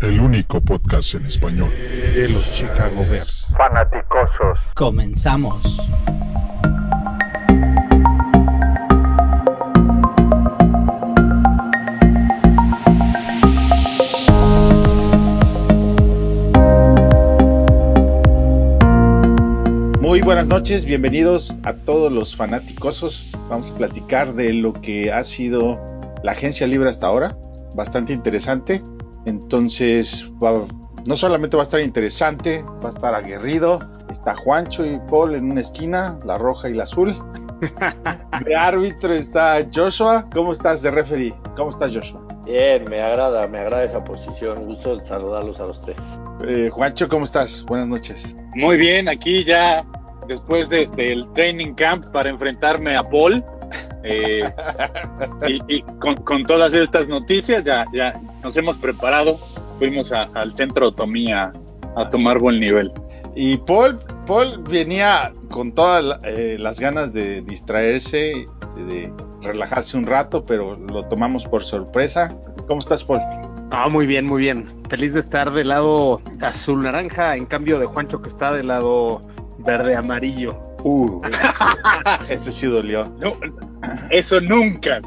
el único podcast en español de los Chicago Bears. Fanaticosos. Comenzamos. Muy buenas noches, bienvenidos a todos los fanáticosos. Vamos a platicar de lo que ha sido la agencia libre hasta ahora, bastante interesante. Entonces, va- no solamente va a estar interesante, va a estar aguerrido. Está Juancho y Paul en una esquina, la roja y la azul. De árbitro está Joshua. ¿Cómo estás de referee? ¿Cómo estás, Joshua? Bien, me agrada, me agrada esa posición. Gusto de saludarlos a los tres. Eh, Juancho, ¿cómo estás? Buenas noches. Muy bien, aquí ya después de- del training camp para enfrentarme a Paul eh, y, y con, con todas estas noticias ya, ya nos hemos preparado. Fuimos a- al centro Otomía a Ah, tomar buen nivel. Y Paul, Paul venía con todas la- eh, las ganas de distraerse, de, de relajarse un rato, pero lo tomamos por sorpresa. ¿Cómo estás, Paul? Ah, muy bien, muy bien. Feliz de estar del lado azul naranja, en cambio de Juancho que está del lado verde amarillo. Uh, ese, sí- ese sí dolió. No, eso nunca.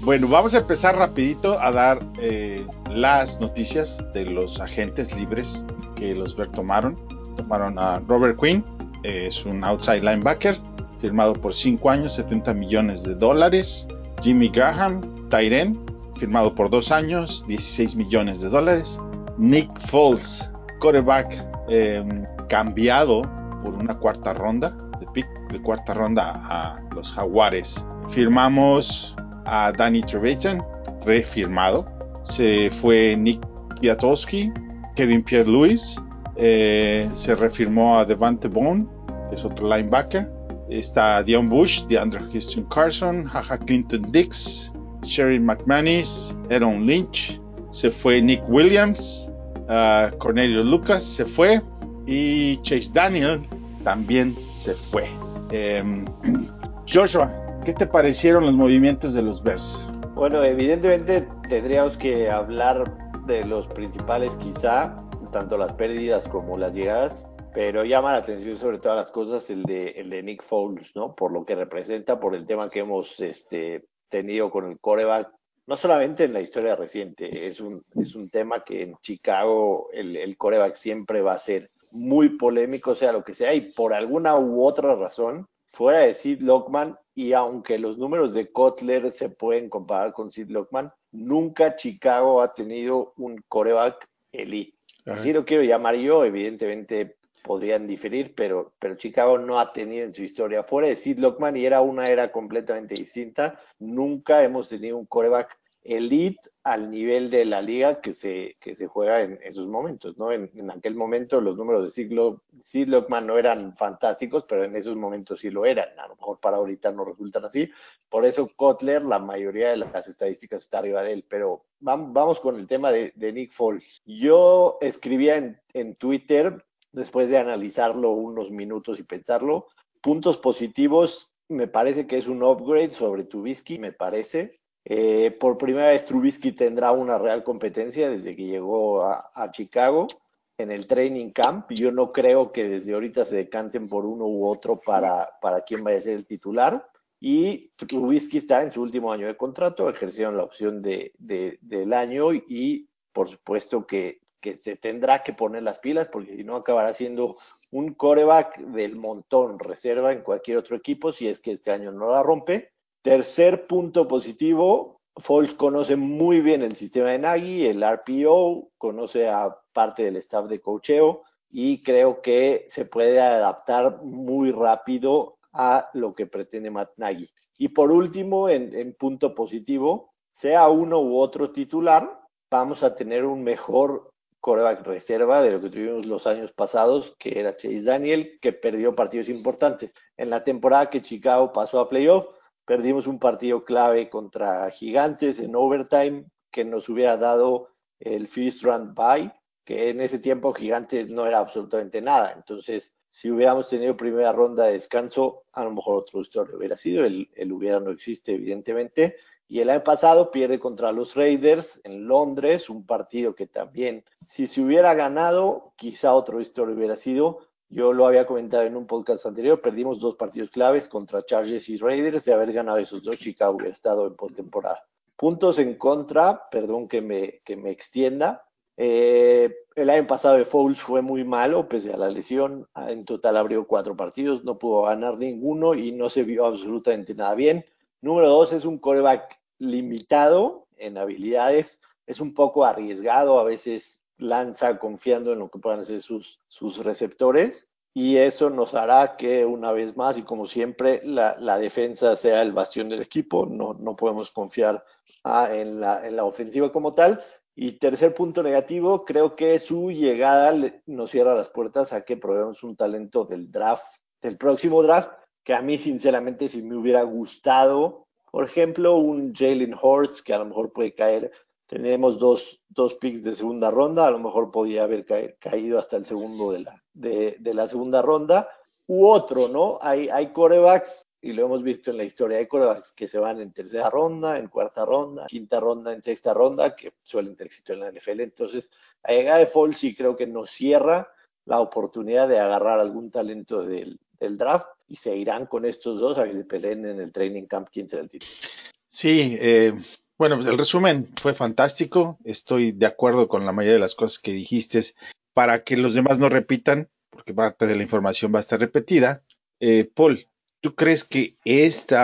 Bueno, vamos a empezar rapidito a dar eh, las noticias de los agentes libres que los Bears tomaron. Tomaron a Robert Quinn, eh, es un outside linebacker, firmado por 5 años, 70 millones de dólares. Jimmy Graham, Tyren, firmado por 2 años, 16 millones de dólares. Nick Foles, quarterback, eh, cambiado por una cuarta ronda, de pick de cuarta ronda a los Jaguares. Firmamos a Danny Trevathan, refirmado. Se fue Nick Piatowski, Kevin Pierre Lewis. se refirmó a Devante Bone, que es otro linebacker. Está Dion Bush, DeAndre Houston Carson, Jaja Clinton Dix, Sherry McManus, Aaron Lynch. Se fue Nick Williams, ah, Cornelio Lucas se fue y Chase Daniel también se fue. Em, Joshua, ¿qué te parecieron los movimientos de los Bears? Bueno, evidentemente tendríamos que hablar de los principales quizá, tanto las pérdidas como las llegadas, pero llama la atención sobre todas las cosas el de, el de Nick Foles, ¿no? Por lo que representa, por el tema que hemos este, tenido con el coreback, no solamente en la historia reciente, es un, es un tema que en Chicago el, el coreback siempre va a ser muy polémico, sea lo que sea, y por alguna u otra razón, fuera de Sid Lockman, y aunque los números de Kotler se pueden comparar con Sid Lockman, nunca Chicago ha tenido un coreback elite. Así lo quiero llamar yo, evidentemente podrían diferir, pero, pero Chicago no ha tenido en su historia, fuera de Sid Lockman, y era una era completamente distinta, nunca hemos tenido un coreback elite al nivel de la liga que se, que se juega en esos momentos, ¿no? En, en aquel momento los números de Sid Lockman no eran fantásticos, pero en esos momentos sí lo eran. A lo mejor para ahorita no resultan así. Por eso Kotler, la mayoría de las estadísticas está arriba de él. Pero vamos, vamos con el tema de, de Nick Foles. Yo escribía en, en Twitter, después de analizarlo unos minutos y pensarlo, puntos positivos, me parece que es un upgrade sobre Trubisky, me parece. Eh, por primera vez Trubisky tendrá una real competencia desde que llegó a, Chicago en el training camp. Yo no creo que desde ahorita se decanten por uno u otro para, para quién vaya a ser el titular. Y Trubisky está en su último año de contrato, ejercieron la opción de, de, del año y por supuesto que, que se tendrá que poner las pilas porque si no acabará siendo un coreback del montón, reserva en cualquier otro equipo si es que este año no la rompe. Tercer punto positivo, Foles conoce muy bien el sistema de Nagy, el RPO, conoce a parte del staff de cocheo y creo que se puede adaptar muy rápido a lo que pretende Matt Nagy. Y por último, en, en punto positivo, sea uno u otro titular, vamos a tener un mejor coreback reserva de lo que tuvimos los años pasados, que era Chase Daniel, que perdió partidos importantes. En la temporada que Chicago pasó a playoff, perdimos un partido clave contra Gigantes en overtime que nos hubiera dado el first round bye, que en ese tiempo Gigantes no era absolutamente nada. Entonces, si hubiéramos tenido primera ronda de descanso, a lo mejor otro historia hubiera sido. El, el hubiera no existe, evidentemente. Y el año pasado pierde contra los Raiders en Londres, un partido que también, si se hubiera ganado, quizá otro historia hubiera sido. Yo lo había comentado en un podcast anterior, perdimos dos partidos claves contra Chargers y Raiders. De haber ganado esos dos, Chicago hubiera estado en postemporada. Puntos en contra, perdón que me, que me extienda. Eh, el año pasado de Fouls fue muy malo, pese a la lesión. En total abrió cuatro partidos, no pudo ganar ninguno y no se vio absolutamente nada bien. Número dos, es un coreback limitado en habilidades, es un poco arriesgado, a veces lanza confiando en lo que puedan hacer sus, sus receptores y eso nos hará que una vez más y como siempre la, la defensa sea el bastión del equipo, no, no podemos confiar ah, en, la, en la ofensiva como tal. Y tercer punto negativo, creo que su llegada nos cierra las puertas a que probemos un talento del draft, del próximo draft, que a mí sinceramente si me hubiera gustado por ejemplo, un Jalen Hurts que a lo mejor puede caer. Tenemos dos, dos picks de segunda ronda, a lo mejor podía haber caído hasta el segundo de la, de, la segunda ronda. U otro, ¿no? Hay, hay corebacks, y lo hemos visto en la historia, hay corebacks que se van en tercera ronda, en cuarta ronda, quinta ronda, en sexta ronda, que suelen tener éxito en la NFL. Entonces, la llegada de Fall sí creo que nos cierra la oportunidad de agarrar algún talento del, del draft y se irán con estos dos a que se peleen en el training camp quién será el título. Sí, eh, bueno, pues el resumen fue fantástico. Estoy de acuerdo con la mayoría de las cosas que dijiste. Para que los demás no repitan, porque parte de la información va a estar repetida. Eh, Paul, ¿tú crees que este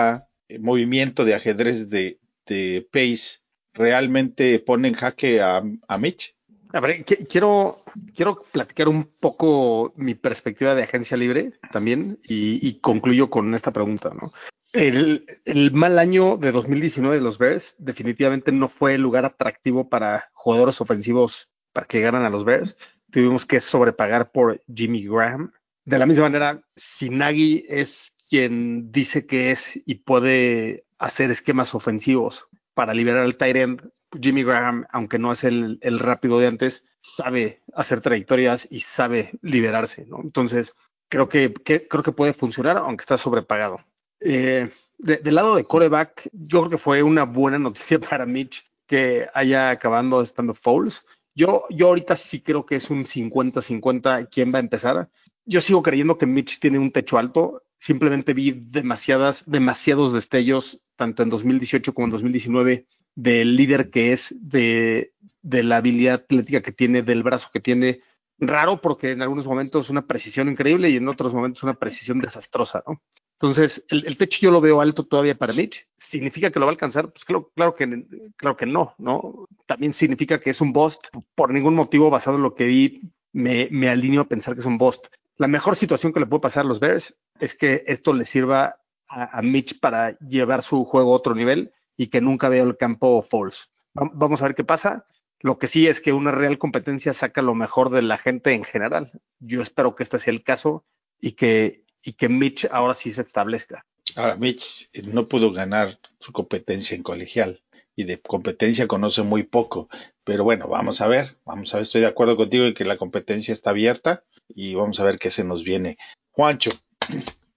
movimiento de ajedrez de, de Pace realmente pone en jaque a, a Mitch? A ver, quiero, quiero platicar un poco mi perspectiva de agencia libre también y, y concluyo con esta pregunta, ¿no? El, mal año de 2019 de los Bears definitivamente no fue el lugar atractivo para jugadores ofensivos para que llegaran a los Bears. Tuvimos que sobrepagar por Jimmy Graham. De la misma manera, si Nagy es quien dice que es y puede hacer esquemas ofensivos para liberar al tight end, Jimmy Graham, aunque no es el, rápido de antes, sabe hacer trayectorias y sabe liberarse, ¿no? Entonces, creo que creo que puede funcionar, aunque está sobrepagado. Eh, de, del lado de coreback, yo creo que fue una buena noticia para Mitch que haya acabando estando Fouls. Yo, yo ahorita sí creo que es un 50-50 quién va a empezar. Yo sigo creyendo que Mitch tiene un techo alto. Simplemente vi demasiadas, demasiados destellos, tanto en 2018 como en 2019, del líder que es, de, de la habilidad atlética que tiene, del brazo que tiene. Raro porque en algunos momentos una precisión increíble y en otros momentos una precisión desastrosa, ¿no? Entonces, el, el, techo yo lo veo alto todavía para Mitch. ¿Significa que lo va a alcanzar? Pues claro, claro, que, claro que no, ¿no? También significa que es un bust. Por ningún motivo, basado en lo que vi, me, me alineo a pensar que es un bust. La mejor situación que le puede pasar a los Bears es que esto le sirva a, a Mitch para llevar su juego a otro nivel y que nunca vea el campo false. Vamos a ver qué pasa. Lo que sí es que una real competencia saca lo mejor de la gente en general. Yo espero que este sea el caso y que, y que Mitch ahora sí se establezca. Ahora, Mitch no pudo ganar su competencia en colegial y de competencia conoce muy poco. Pero bueno, vamos a ver, vamos a ver, estoy de acuerdo contigo en que la competencia está abierta y vamos a ver qué se nos viene. Juancho,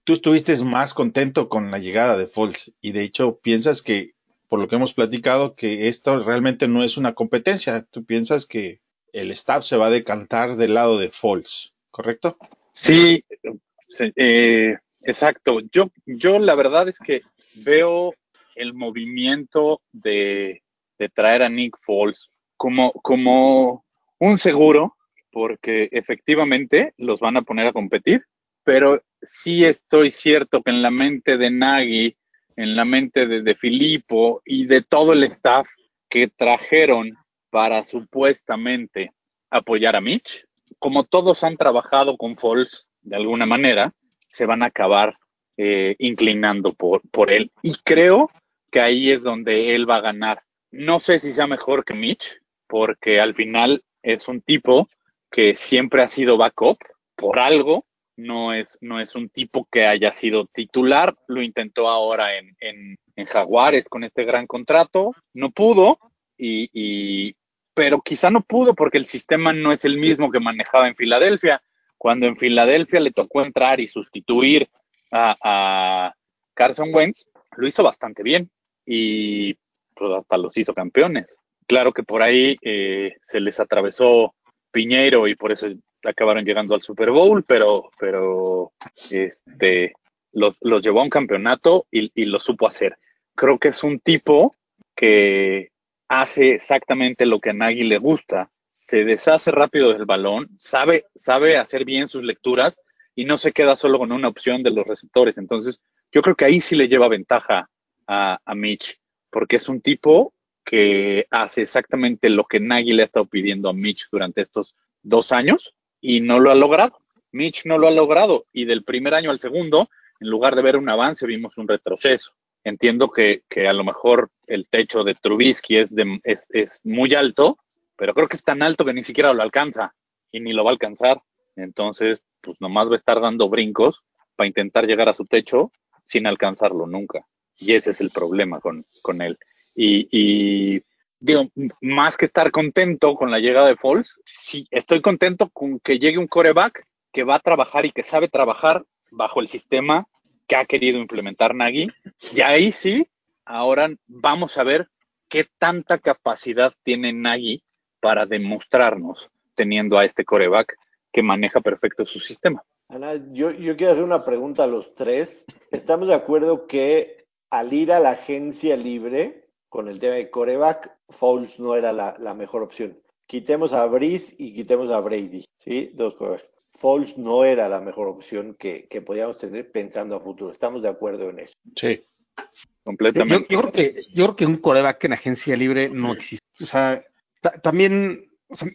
tú estuviste más contento con la llegada de Foles y de hecho piensas que, por lo que hemos platicado, que esto realmente no es una competencia. Tú piensas que el staff se va a decantar del lado de Foles, ¿correcto? Sí, eh, exacto. Yo, yo la verdad es que veo el movimiento de, traer a Nick Foles como, como un seguro, porque efectivamente los van a poner a competir, pero sí estoy cierto que en la mente de Nagy, en la mente de, de Filippo y de todo el staff que trajeron para supuestamente apoyar a Mitch, como todos han trabajado con Foles de alguna manera, se van a acabar eh, inclinando por, por él. Y creo que ahí es donde él va a ganar. No sé si sea mejor que Mitch, porque al final es un tipo que siempre ha sido backup por algo, no es, no es un tipo que haya sido titular, lo intentó ahora en, en, en Jaguares con este gran contrato, no pudo, y, y, pero quizá no pudo porque el sistema no es el mismo que manejaba en Filadelfia. Cuando en Filadelfia le tocó entrar y sustituir a, Carson Wentz, lo hizo bastante bien. Y pues hasta los hizo campeones. Claro que por ahí eh, se les atravesó Piñeiro y por eso acabaron llegando al Super Bowl, pero, pero este, los, los llevó a un campeonato y, y lo supo hacer. Creo que es un tipo que hace exactamente lo que a Nagy le gusta, se deshace rápido del balón, sabe, sabe hacer bien sus lecturas y no se queda solo con una opción de los receptores. Entonces, yo creo que ahí sí le lleva ventaja a, a Mitch, porque es un tipo que hace exactamente lo que Nagy le ha estado pidiendo a Mitch durante estos dos años y no lo ha logrado. Mitch no lo ha logrado y del primer año al segundo, en lugar de ver un avance, vimos un retroceso. Entiendo que, que a lo mejor el techo de Trubisky es, de, es, es muy alto, pero creo que es tan alto que ni siquiera lo alcanza y ni lo va a alcanzar. Entonces, pues nomás va a estar dando brincos para intentar llegar a su techo sin alcanzarlo nunca. Y ese es el problema con, con él. Y, y, digo, más que estar contento con la llegada de Foles, sí, estoy contento con que llegue un coreback que va a trabajar y que sabe trabajar bajo el sistema que ha querido implementar Nagy. Y ahí sí, ahora vamos a ver qué tanta capacidad tiene Nagy para demostrarnos teniendo a este coreback que maneja perfecto su sistema. Ana, yo, yo quiero hacer una pregunta a los tres. ¿Estamos de acuerdo que al ir a la agencia libre con el tema de coreback, Fouls no era la, la, mejor opción? Quitemos a Brice y quitemos a Brady, ¿sí? Dos corebacks. Foles no era la mejor opción que, que, podíamos tener pensando a futuro. Estamos de acuerdo en eso. Sí. Completamente. Yo, yo, creo, que, yo creo que un coreback en agencia libre no existe. O sea, también o sea,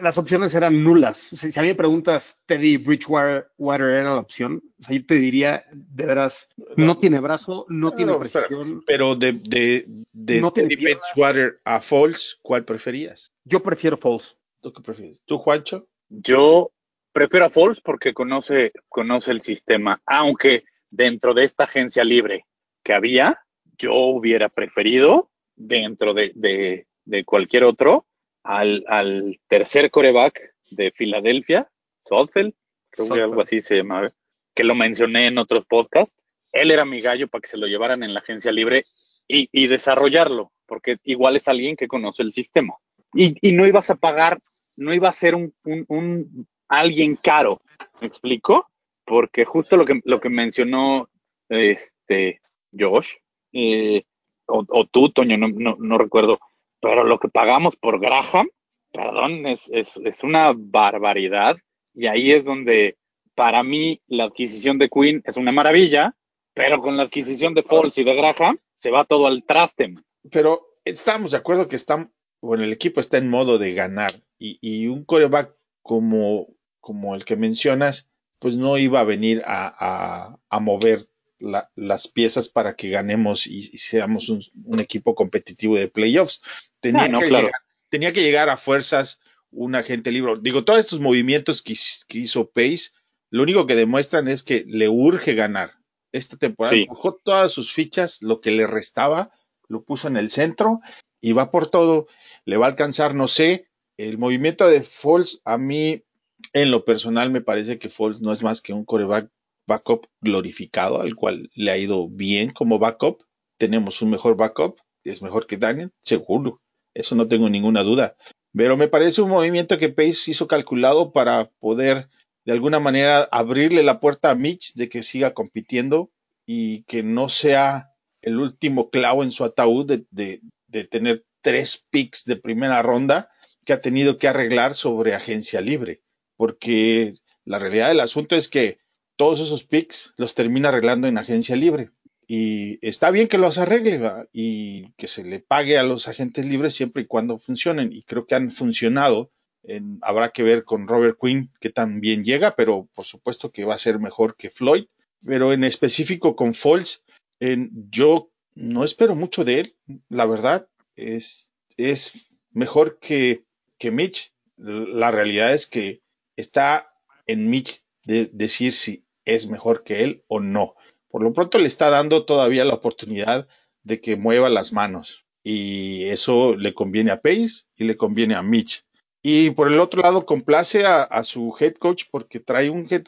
las opciones eran nulas. Si, si, a mí me preguntas, Teddy Bridgewater Water era la opción, o sea, yo te diría, de veras, no tiene brazo, no, no tiene precisión. Pero, pero de, de, de no Teddy Bridgewater a Falls, ¿cuál preferías? Yo prefiero Falls. ¿Tú qué prefieres? ¿Tú, Juancho? Yo prefiero a Falls porque conoce, conoce el sistema, aunque dentro de esta agencia libre que había, yo hubiera preferido dentro de, de, de cualquier otro al, al tercer coreback de Filadelfia, Sodfeld, creo que algo así se llamaba, que lo mencioné en otros podcasts. Él era mi gallo para que se lo llevaran en la agencia libre y, y desarrollarlo, porque igual es alguien que conoce el sistema. Y, y no ibas a pagar, no iba a ser un, un, un alguien caro, ¿me explico? Porque justo lo que, lo que mencionó este Josh, eh, o, o, tú, Toño, no, no, no recuerdo, pero lo que pagamos por Graham, perdón, es, es, una barbaridad. Y ahí es donde, para mí, la adquisición de Queen es una maravilla, pero con la adquisición de Foles y de Graham, se va todo al traste. Pero estamos de acuerdo que están, bueno, el equipo está en modo de ganar. Y, y un coreback como, como el que mencionas, pues no iba a venir a, a, a mover la, las piezas para que ganemos y, y seamos un, un, equipo competitivo de playoffs. Tenía, ah, no, que claro. llegar, tenía que llegar a fuerzas un agente libre. Digo, todos estos movimientos que, que, hizo Pace, lo único que demuestran es que le urge ganar. Esta temporada sí. todas sus fichas, lo que le restaba, lo puso en el centro y va por todo. Le va a alcanzar, no sé. El movimiento de Falls, a mí, en lo personal, me parece que Falls no es más que un coreback backup glorificado, al cual le ha ido bien como backup. Tenemos un mejor backup, es mejor que Daniel, seguro. Eso no tengo ninguna duda. Pero me parece un movimiento que Pace hizo calculado para poder de alguna manera abrirle la puerta a Mitch de que siga compitiendo y que no sea el último clavo en su ataúd de, de, tener tres picks de primera ronda que ha tenido que arreglar sobre agencia libre. Porque la realidad del asunto es que todos esos picks los termina arreglando en agencia libre. Y está bien que los arregle y que se le pague a los agentes libres siempre y cuando funcionen. Y creo que han funcionado. En, habrá que ver con Robert Quinn que también llega, pero por supuesto que va a ser mejor que Floyd. Pero en específico con Foles, en, yo no espero mucho de él, la verdad. Es, es mejor que, que Mitch. La realidad es que está en Mitch de decir si es mejor que él o no. Por lo pronto le está dando todavía la oportunidad de que mueva las manos y eso le conviene a Pace y le conviene a Mitch. Y por el otro lado complace a, a su head coach porque trae un, head,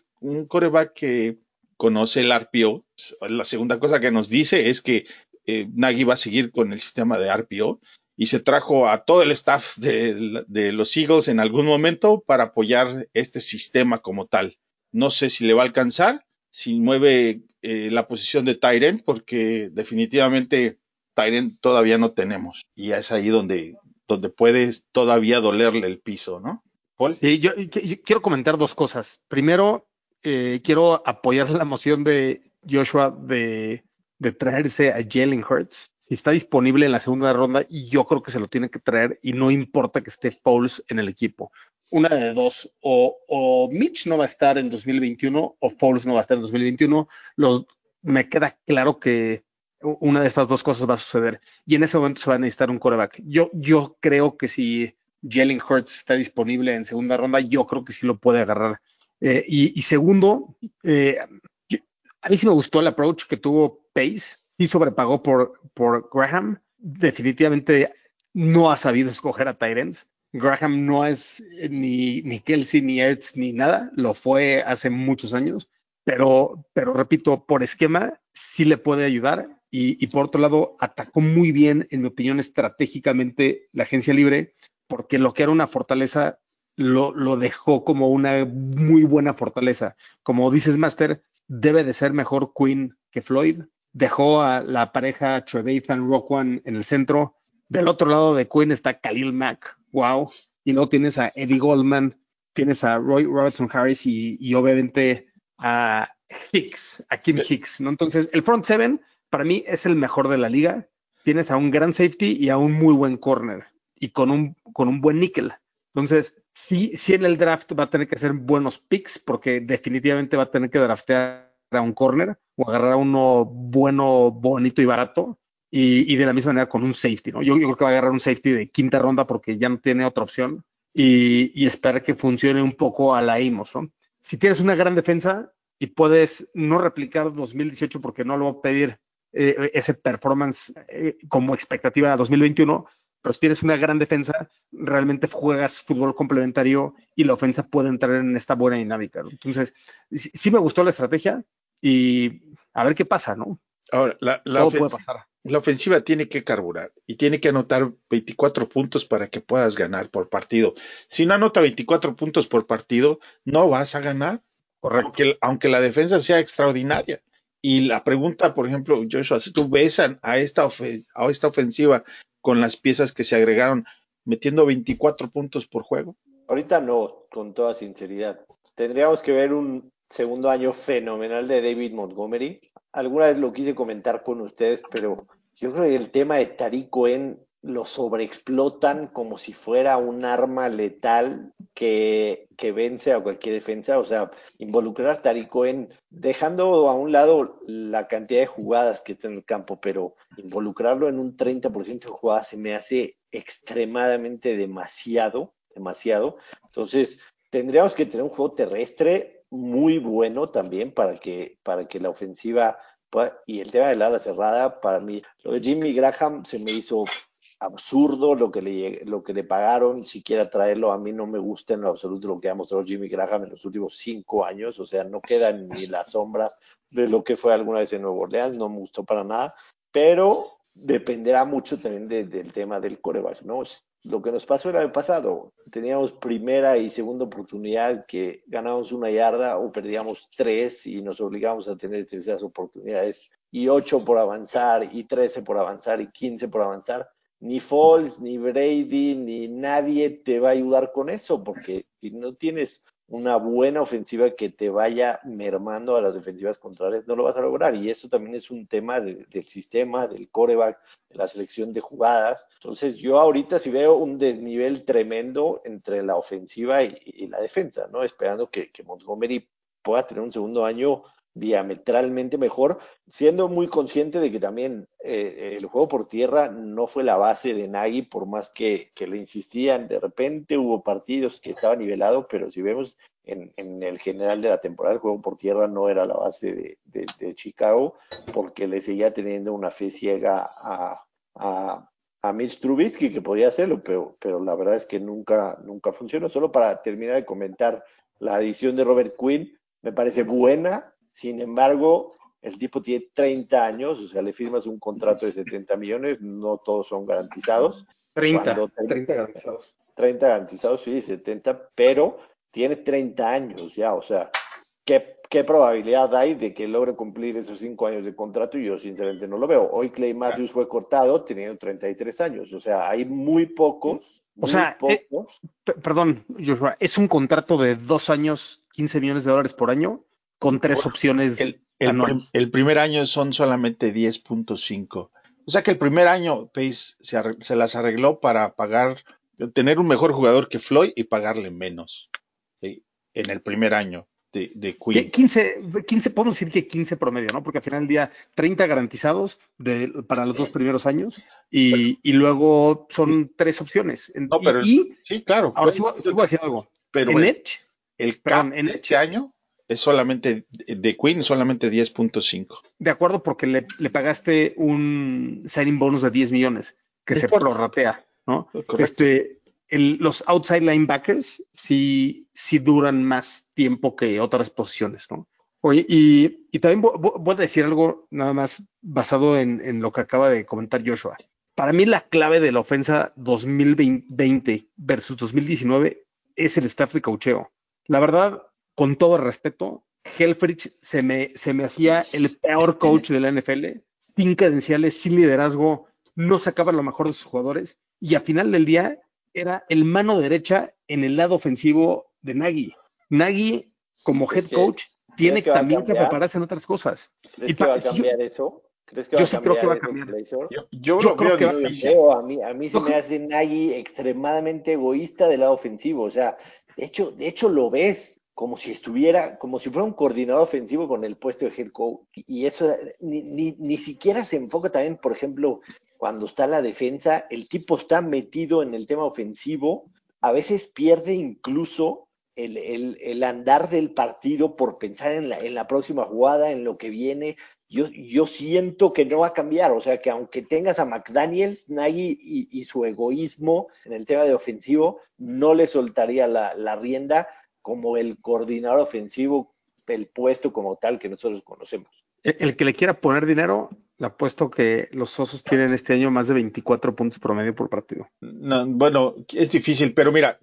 coreback que conoce el RPO. La segunda cosa que nos dice es que eh, Nagy va a seguir con el sistema de RPO y se trajo a todo el staff de, de, los Eagles en algún momento para apoyar este sistema como tal. No sé si le va a alcanzar, si mueve eh, la posición de Tyren, porque definitivamente Tyren todavía no tenemos. Y es ahí donde, donde puede todavía dolerle el piso, ¿no? Paul. Sí, yo, quiero comentar dos cosas. Primero, eh, quiero apoyar la moción de Joshua de, de traerse a Jalen Hurts. Si está disponible en la segunda ronda, y yo creo que se lo tiene que traer y no importa que esté Foles en el equipo. Una de dos, o, o Mitch no va a estar en 2021 o Foles no va a estar en 2021. Los, me queda claro que una de estas dos cosas va a suceder y en ese momento se va a necesitar un coreback. Yo, yo creo que si Jalen Hurts está disponible en segunda ronda, yo creo que sí lo puede agarrar. Eh, y, y, segundo, eh, a mí sí me gustó el approach que tuvo Pace, sí sobrepagó por, por Graham, definitivamente no ha sabido escoger a Tyrants. Graham no es ni, ni Kelsey, ni Ertz, ni nada, lo fue hace muchos años, pero, pero repito, por esquema sí le puede ayudar y, y, por otro lado atacó muy bien, en mi opinión, estratégicamente la agencia libre, porque lo que era una fortaleza lo, lo dejó como una muy buena fortaleza. Como dices, Master, debe de ser mejor Quinn que Floyd. Dejó a la pareja Trevathan Roquan en el centro. Del otro lado de Quinn está Khalil Mack. Wow. Y luego tienes a Eddie Goldman, tienes a Roy Robertson Harris y, y obviamente a Hicks, a Kim Hicks, ¿no? Entonces, el front seven para mí es el mejor de la liga. Tienes a un gran safety y a un muy buen corner y con un, con un buen níquel. Entonces, sí, sí en el draft va a tener que hacer buenos picks porque definitivamente va a tener que draftear a un corner o agarrar a uno bueno, bonito y barato. Y, y de la misma manera con un safety, ¿no? Yo, yo, creo que va a agarrar un safety de quinta ronda porque ya no tiene otra opción y, y esperar que funcione un poco a la Amos, ¿no? Si tienes una gran defensa y puedes no replicar 2018 porque no lo va a pedir eh, ese performance eh, como expectativa a 2021, pero si tienes una gran defensa, realmente juegas fútbol complementario y la ofensa puede entrar en esta buena dinámica. ¿no? Entonces, sí, sí, me gustó la estrategia y a ver qué pasa, ¿no? Ahora, la, la, ofensiva, la, ofensiva, tiene que carburar y tiene que anotar 24 puntos para que puedas ganar por partido. Si no anota 24 puntos por partido, no vas a ganar. Correcto. Aunque, aunque la defensa sea extraordinaria. Y la pregunta, por ejemplo, Joshua, si tú ves a esta, a esta ofensiva con las piezas que se agregaron, metiendo 24 puntos por juego? Ahorita no, con toda sinceridad. Tendríamos que ver un segundo año fenomenal de David Montgomery. Alguna vez lo quise comentar con ustedes, pero yo creo que el tema de Tariq Cohen lo sobreexplotan como si fuera un arma letal que, que, vence a cualquier defensa. O sea, involucrar a Tariq Cohen, dejando a un lado la cantidad de jugadas que está en el campo, pero involucrarlo en un 30% de jugadas se me hace extremadamente demasiado, demasiado. Entonces, tendríamos que tener un juego terrestre muy bueno también para que, para que la ofensiva y el tema del ala cerrada, para mí, lo de Jimmy Graham se me hizo absurdo lo que le lo que le pagaron, siquiera traerlo, a mí no me gusta en lo absoluto lo que ha mostrado Jimmy Graham en los últimos cinco años, o sea, no queda ni la sombra de lo que fue alguna vez en Nueva Orleans, no me gustó para nada, pero dependerá mucho también de, del tema del coreback, ¿no? Lo que nos pasó el año pasado, teníamos primera y segunda oportunidad que ganábamos una yarda o perdíamos tres y nos obligamos a tener terceras oportunidades y ocho por avanzar y trece por avanzar y quince por avanzar. Ni Foles, ni Brady, ni nadie te va a ayudar con eso, porque si no tienes una buena ofensiva que te vaya mermando a las defensivas contrarias, no lo vas a lograr. Y eso también es un tema de, del sistema, del coreback, de la selección de jugadas. Entonces, yo ahorita sí veo un desnivel tremendo entre la ofensiva y, y la defensa, ¿no? Esperando que, que Montgomery pueda tener un segundo año diametralmente mejor, siendo muy consciente de que también eh, el juego por tierra no fue la base de Nagy, por más que, le insistían. De repente hubo partidos que estaba nivelado, pero si vemos en, el general de la temporada, el juego por tierra no era la base de, de, de Chicago, porque le seguía teniendo una fe ciega a, a, a Mitch Trubisky, que podía hacerlo, pero, pero la verdad es que nunca, nunca funcionó. Solo para terminar de comentar la adición de Robert Quinn, me parece buena, sin embargo, el tipo tiene 30 años, o sea, le firmas un contrato de 70 millones, no todos son garantizados. 30, Cuando- 30 garantizados. 30 garantizados, sí, 70, pero tiene 30 años ya, o sea, ¿qué, qué probabilidad hay de que logre cumplir esos 5 años de contrato? Yo sinceramente no lo veo. Hoy Clay Matthews fue cortado teniendo 33 años, o sea, hay muy pocos, O muy sea, eh, pocos. P- Perdón, Joshua, es un contrato de dos años, 15 millones de dólares por año, con tres opciones El, primer año son solamente 10.5. O sea que el primer año Pace se, se las arregló para pagar, tener un mejor jugador que Floyd y pagarle menos ¿sí? en el primer año de, de Que Queen. 15, 15, podemos decir que 15 promedio, ¿no? Porque al final del día 30 garantizados de, para los dos primeros años y, y luego son tres opciones. No, pero- y, Sí, claro. ahora pues, sí, voy- a decir algo. pero en el, Edge, el perdón, cap en de Edge- este año es solamente de Queen, solamente 10.5. de acuerdo, porque le, le pagaste un signing bonus de 10 millones que se prorratea, ¿no? Correcto. Este, el- los outside linebackers sí, sí duran más tiempo que otras posiciones, ¿no? Oye, y, y también vo- vo- voy a decir algo nada más basado en, en lo que acaba de comentar Joshua. Para mí la clave de la ofensa 2020 versus 2019 es el staff de cocheo. La verdad, con todo respeto, Helfrich se me, se me hacía el peor coach de la NFL, sin credenciales, sin liderazgo, no sacaba lo mejor de sus jugadores y al final del día era el mano derecha en el lado ofensivo de Nagy. Nagy, como head ¿Crees que- coach, tiene que a también que cambiar? prepararse en otras cosas. ¿Crees y que va a si yo- cambiar eso? ¿Crees que yo va a sí cambiar creo que va a cambiar. Yo, yo Yo lo creo que va a difícil. A mí, a mí se Yo me hace Nagy extremadamente egoísta del lado ofensivo. O sea, de hecho, de hecho lo ves como si estuviera, como si fuera un coordinador ofensivo con el puesto de head coach. Y eso ni, ni, ni siquiera se enfoca también, por ejemplo, cuando está la defensa, el tipo está metido en el tema ofensivo, a veces pierde incluso el, el, el andar del partido por pensar en la, en la próxima jugada, en lo que viene yo, yo siento que no va a cambiar, o sea que aunque tengas a McDaniels, Nagy y, y su egoísmo en el tema de ofensivo, no le soltaría la, la rienda como el coordinador ofensivo, el puesto como tal que nosotros conocemos. El, el que le quiera poner dinero, le apuesto que los osos tienen este año más de 24 puntos promedio por partido. No, bueno, es difícil, pero mira,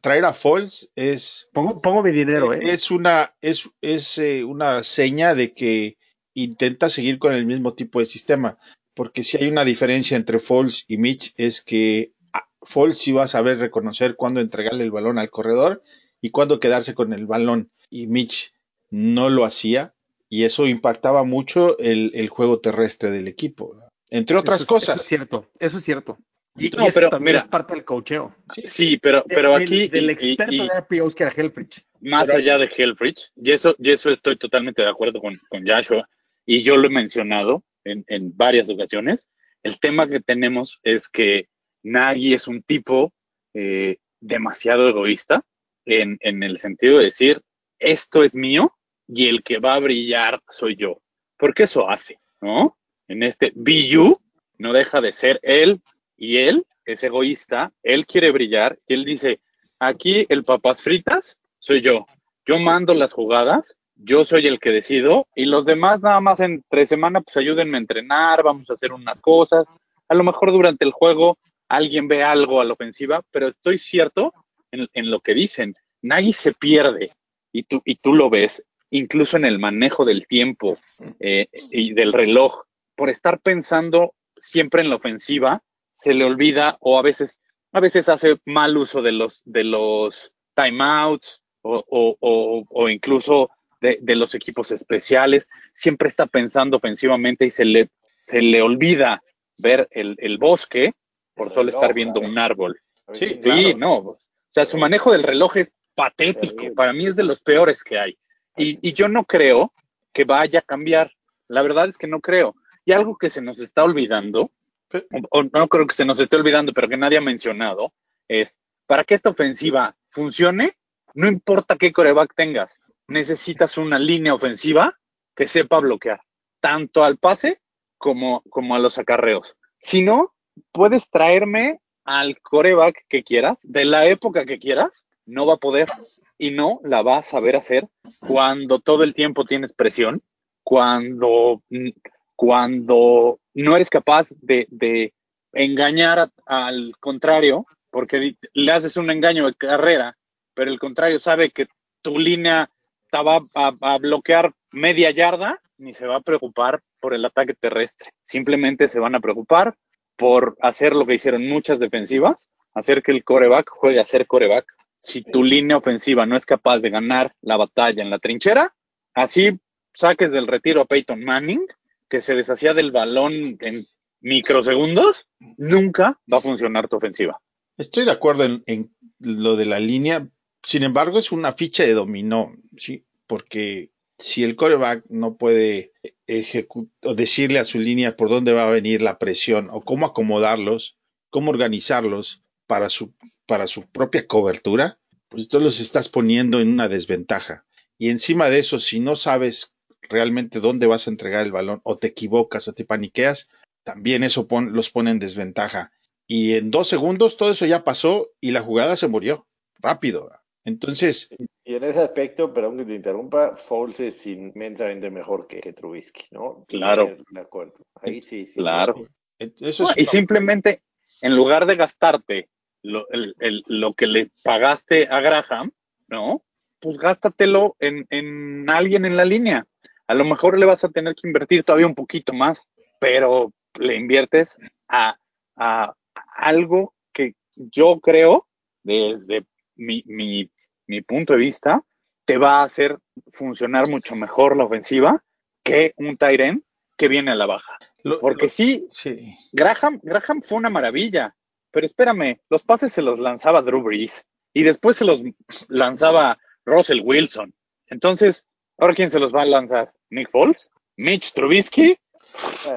traer a Foles es, Pongo, pongo mi dinero, ¿eh? es una, es, es eh, una seña de que intenta seguir con el mismo tipo de sistema. Porque si hay una diferencia entre Foles y Mitch es que ah, Foles sí va a saber reconocer cuándo entregarle el balón al corredor y cuándo quedarse con el balón. Y Mitch no lo hacía y eso impactaba mucho el, el juego terrestre del equipo. Entre otras Eso es- cosas. Eso es cierto, eso es cierto. Y, No, y eso pero también mira. es parte del cocheo. Sí, pero, pero aquí, Del experto y de RPOs que era Helfrich. más Pero- allá de Hellbridge, y eso, y eso estoy totalmente de acuerdo con, con Joshua, y yo lo he mencionado en, en varias ocasiones, el tema que tenemos es que Nagy es un tipo eh, demasiado egoísta en, en el sentido de decir, esto es mío y el que va a brillar soy yo. Porque eso hace, ¿no? En este BU no deja de ser él y él es egoísta, él quiere brillar y él dice, aquí el papas fritas soy yo. Yo mando las jugadas, yo soy el que decido y los demás nada más entre semana pues ayúdenme a entrenar, vamos a hacer unas cosas. A lo mejor durante el juego alguien ve algo a la ofensiva, pero estoy cierto en, en lo que dicen. Nagy se pierde y tú, y tú lo ves, incluso en el manejo del tiempo eh, y del reloj, por estar pensando siempre en la ofensiva, se le olvida o a veces, a veces hace mal uso de los, de los timeouts o, o, o, o incluso de, de, los equipos especiales, siempre está pensando ofensivamente y se le, se le olvida ver el, el bosque por El solo reloj, estar viendo un árbol. Sí, Sí, claro. no. O sea, su manejo del reloj es patético. Para mí es de los peores que hay. Y, y yo no creo que vaya a cambiar. La verdad es que no creo. Y algo que se nos está olvidando, o, o no creo que se nos esté olvidando, pero que nadie ha mencionado, es para que esta ofensiva funcione, no importa qué coreback tengas, necesitas una línea ofensiva que sepa bloquear, tanto al pase como, como a los acarreos. Si no, puedes traerme al coreback que quieras, de la época que quieras, no va a poder y no la va a saber hacer cuando todo el tiempo tienes presión cuando, cuando no eres capaz de, de engañar al contrario, porque le haces un engaño de carrera, pero el contrario sabe que tu línea te va a, a bloquear media yarda, ni se va a preocupar por el ataque terrestre. Simplemente se van a preocupar por hacer lo que hicieron muchas defensivas, hacer que el coreback juegue a ser coreback. Si tu línea ofensiva no es capaz de ganar la batalla en la trinchera, así saques del retiro a Peyton Manning, que se deshacía del balón en microsegundos, nunca va a funcionar tu ofensiva. Estoy de acuerdo en, en lo de la línea, sin embargo es una ficha de dominó, ¿sí? Porque si el coreback no puede o decirle a su línea por dónde va a venir la presión o cómo acomodarlos, cómo organizarlos para su, para su propia cobertura, pues tú los estás poniendo en una desventaja. Y encima de eso, si no sabes realmente dónde vas a entregar el balón o te equivocas o te paniqueas, también eso los pone en desventaja. Y en dos segundos todo eso ya pasó y la jugada se murió rápido. Entonces, Y en ese aspecto, perdón que te interrumpa, Foles es inmensamente mejor que, que Trubisky, ¿no? Claro. De acuerdo. Ahí sí, sí. Claro. eso No, es y simplemente, en lugar de gastarte lo, el- el- lo que le pagaste a Graham, ¿no? Pues gástatelo en, en alguien en la línea. A lo mejor le vas a tener que invertir todavía un poquito más, pero le inviertes a, a algo que yo creo, desde mi, mi, mi punto de vista, te va a hacer funcionar mucho mejor la ofensiva que un Tyren que viene a la baja. lo- Porque lo- sí, sí, Graham, Graham fue una maravilla, pero espérame, los pases se los lanzaba Drew Brees y después se los lanzaba Russell Wilson. Entonces, ¿ahora quién se los va a lanzar? ¿Nick Foles? ¿Mitch Trubisky?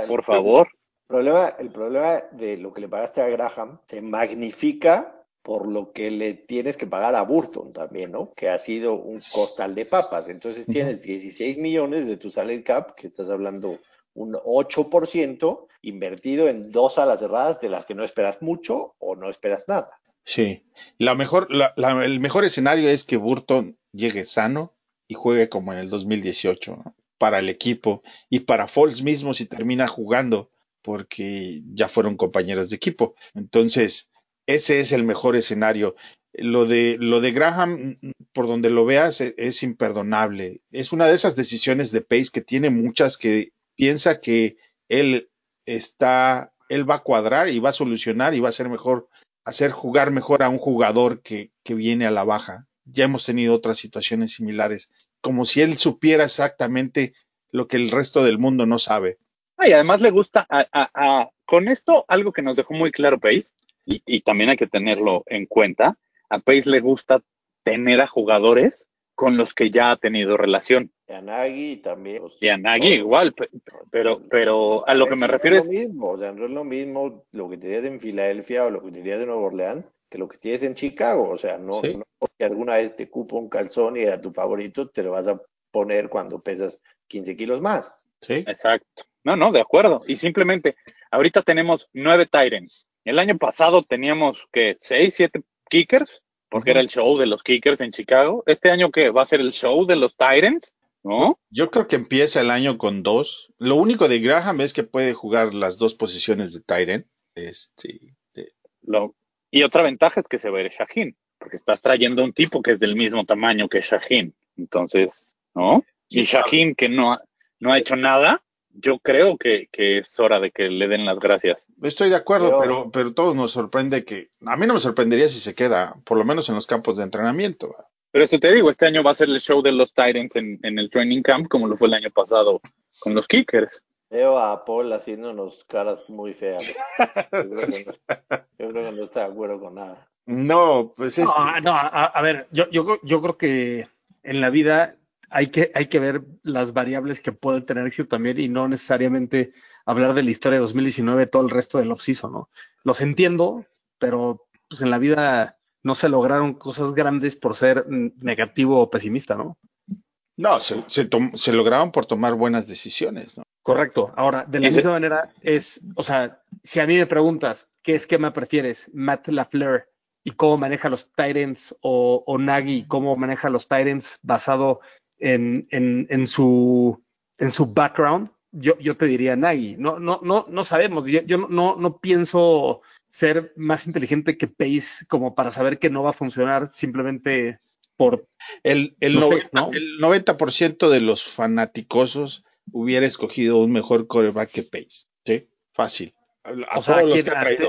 Por favor. El problema, el problema de lo que le pagaste a Graham se magnifica por lo que le tienes que pagar a Burton también, ¿no? Que ha sido un costal de papas. Entonces tienes 16 millones de tu salary cap, que estás hablando un 8% invertido en dos alas cerradas de las que no esperas mucho o no esperas nada. sí. La mejor, la- la- el mejor escenario es que Burton llegue sano y juegue como en el 2018 ¿no? para el equipo y para Foles mismo si termina jugando porque ya fueron compañeros de equipo. Entonces, ese es el mejor escenario. Lo de, lo de Graham, por donde lo veas, e- es imperdonable. Es una de esas decisiones de Pace que tiene muchas que piensa que él está, él va a cuadrar y va a solucionar y va a ser mejor, hacer jugar mejor a un jugador que, que viene a la baja. Ya hemos tenido otras situaciones similares, como si él supiera exactamente lo que el resto del mundo no sabe. Ah, Y además le gusta, a- a- a- con esto, algo que nos dejó muy claro Pace, y, y también hay que tenerlo en cuenta, a Pace le gusta tener a jugadores con los que ya ha tenido relación. Y a Nagy también. pues, Y a Nagy todo. igual, pe- pero, pero a lo que me refiero es lo mismo, o sea, no es lo mismo lo que tenías en Filadelfia o lo que tenías en Nueva Orleans que lo que tienes en Chicago. O sea, no, Sí. no porque alguna vez te cupo un calzón y era tu favorito, te lo vas a poner cuando pesas 15 kilos más. ¿sí? Exacto. No, no, de acuerdo. Y simplemente, ahorita tenemos nueve Tyrants. El año pasado teníamos que seis, siete kickers, porque era el show de los kickers en Chicago. Este año que va a ser el show de los Tyrants, ¿no? Yo creo que empieza el año con dos. Lo único de Graham es que puede jugar las dos posiciones de Tyren. Este, de- Lo- y otra ventaja es que se va a ir Shaheen, porque estás trayendo un tipo que es del mismo tamaño que Shaheen. Entonces, ¿no? Y Shaheen que no ha, no ha hecho nada, yo creo que, que es hora de que le den las gracias. Estoy de acuerdo, Pero- pero, pero todo nos sorprende que, a mí no me sorprendería si se queda, por lo menos en los campos de entrenamiento. Pero eso te digo, este año va a ser el show de los Titans en, en el training camp, como lo fue el año pasado con los Kickers. Veo a Paul haciéndonos caras muy feas. Yo creo que no, yo creo que no está de acuerdo con nada. No, pues es, No, no, a, a ver, yo, yo, yo creo que en la vida hay que, hay que ver las variables que pueden tener éxito también y no necesariamente hablar de la historia de 2019 todo el resto del off-season, ¿no? Los entiendo, pero pues, en la vida no se lograron cosas grandes por ser negativo o pesimista, ¿no? no, se, se, se lograron por tomar buenas decisiones, ¿no? Correcto. Ahora, de la Ese- misma manera es, o sea, si a mí me preguntas qué esquema prefieres, Matt LaFleur y cómo maneja los Tyrants o, o Nagy, cómo maneja los Tyrants basado en, en, en su en su background, yo, yo te diría Nagy. No, no, no, no sabemos. Yo, yo no, no pienso ser más inteligente que Pace como para saber que no va a funcionar simplemente por El, el, No sé, 90, ¿no? el 90% de los fanaticosos hubiera escogido un mejor coreback que Pace. ¿Sí? Fácil. A o sea,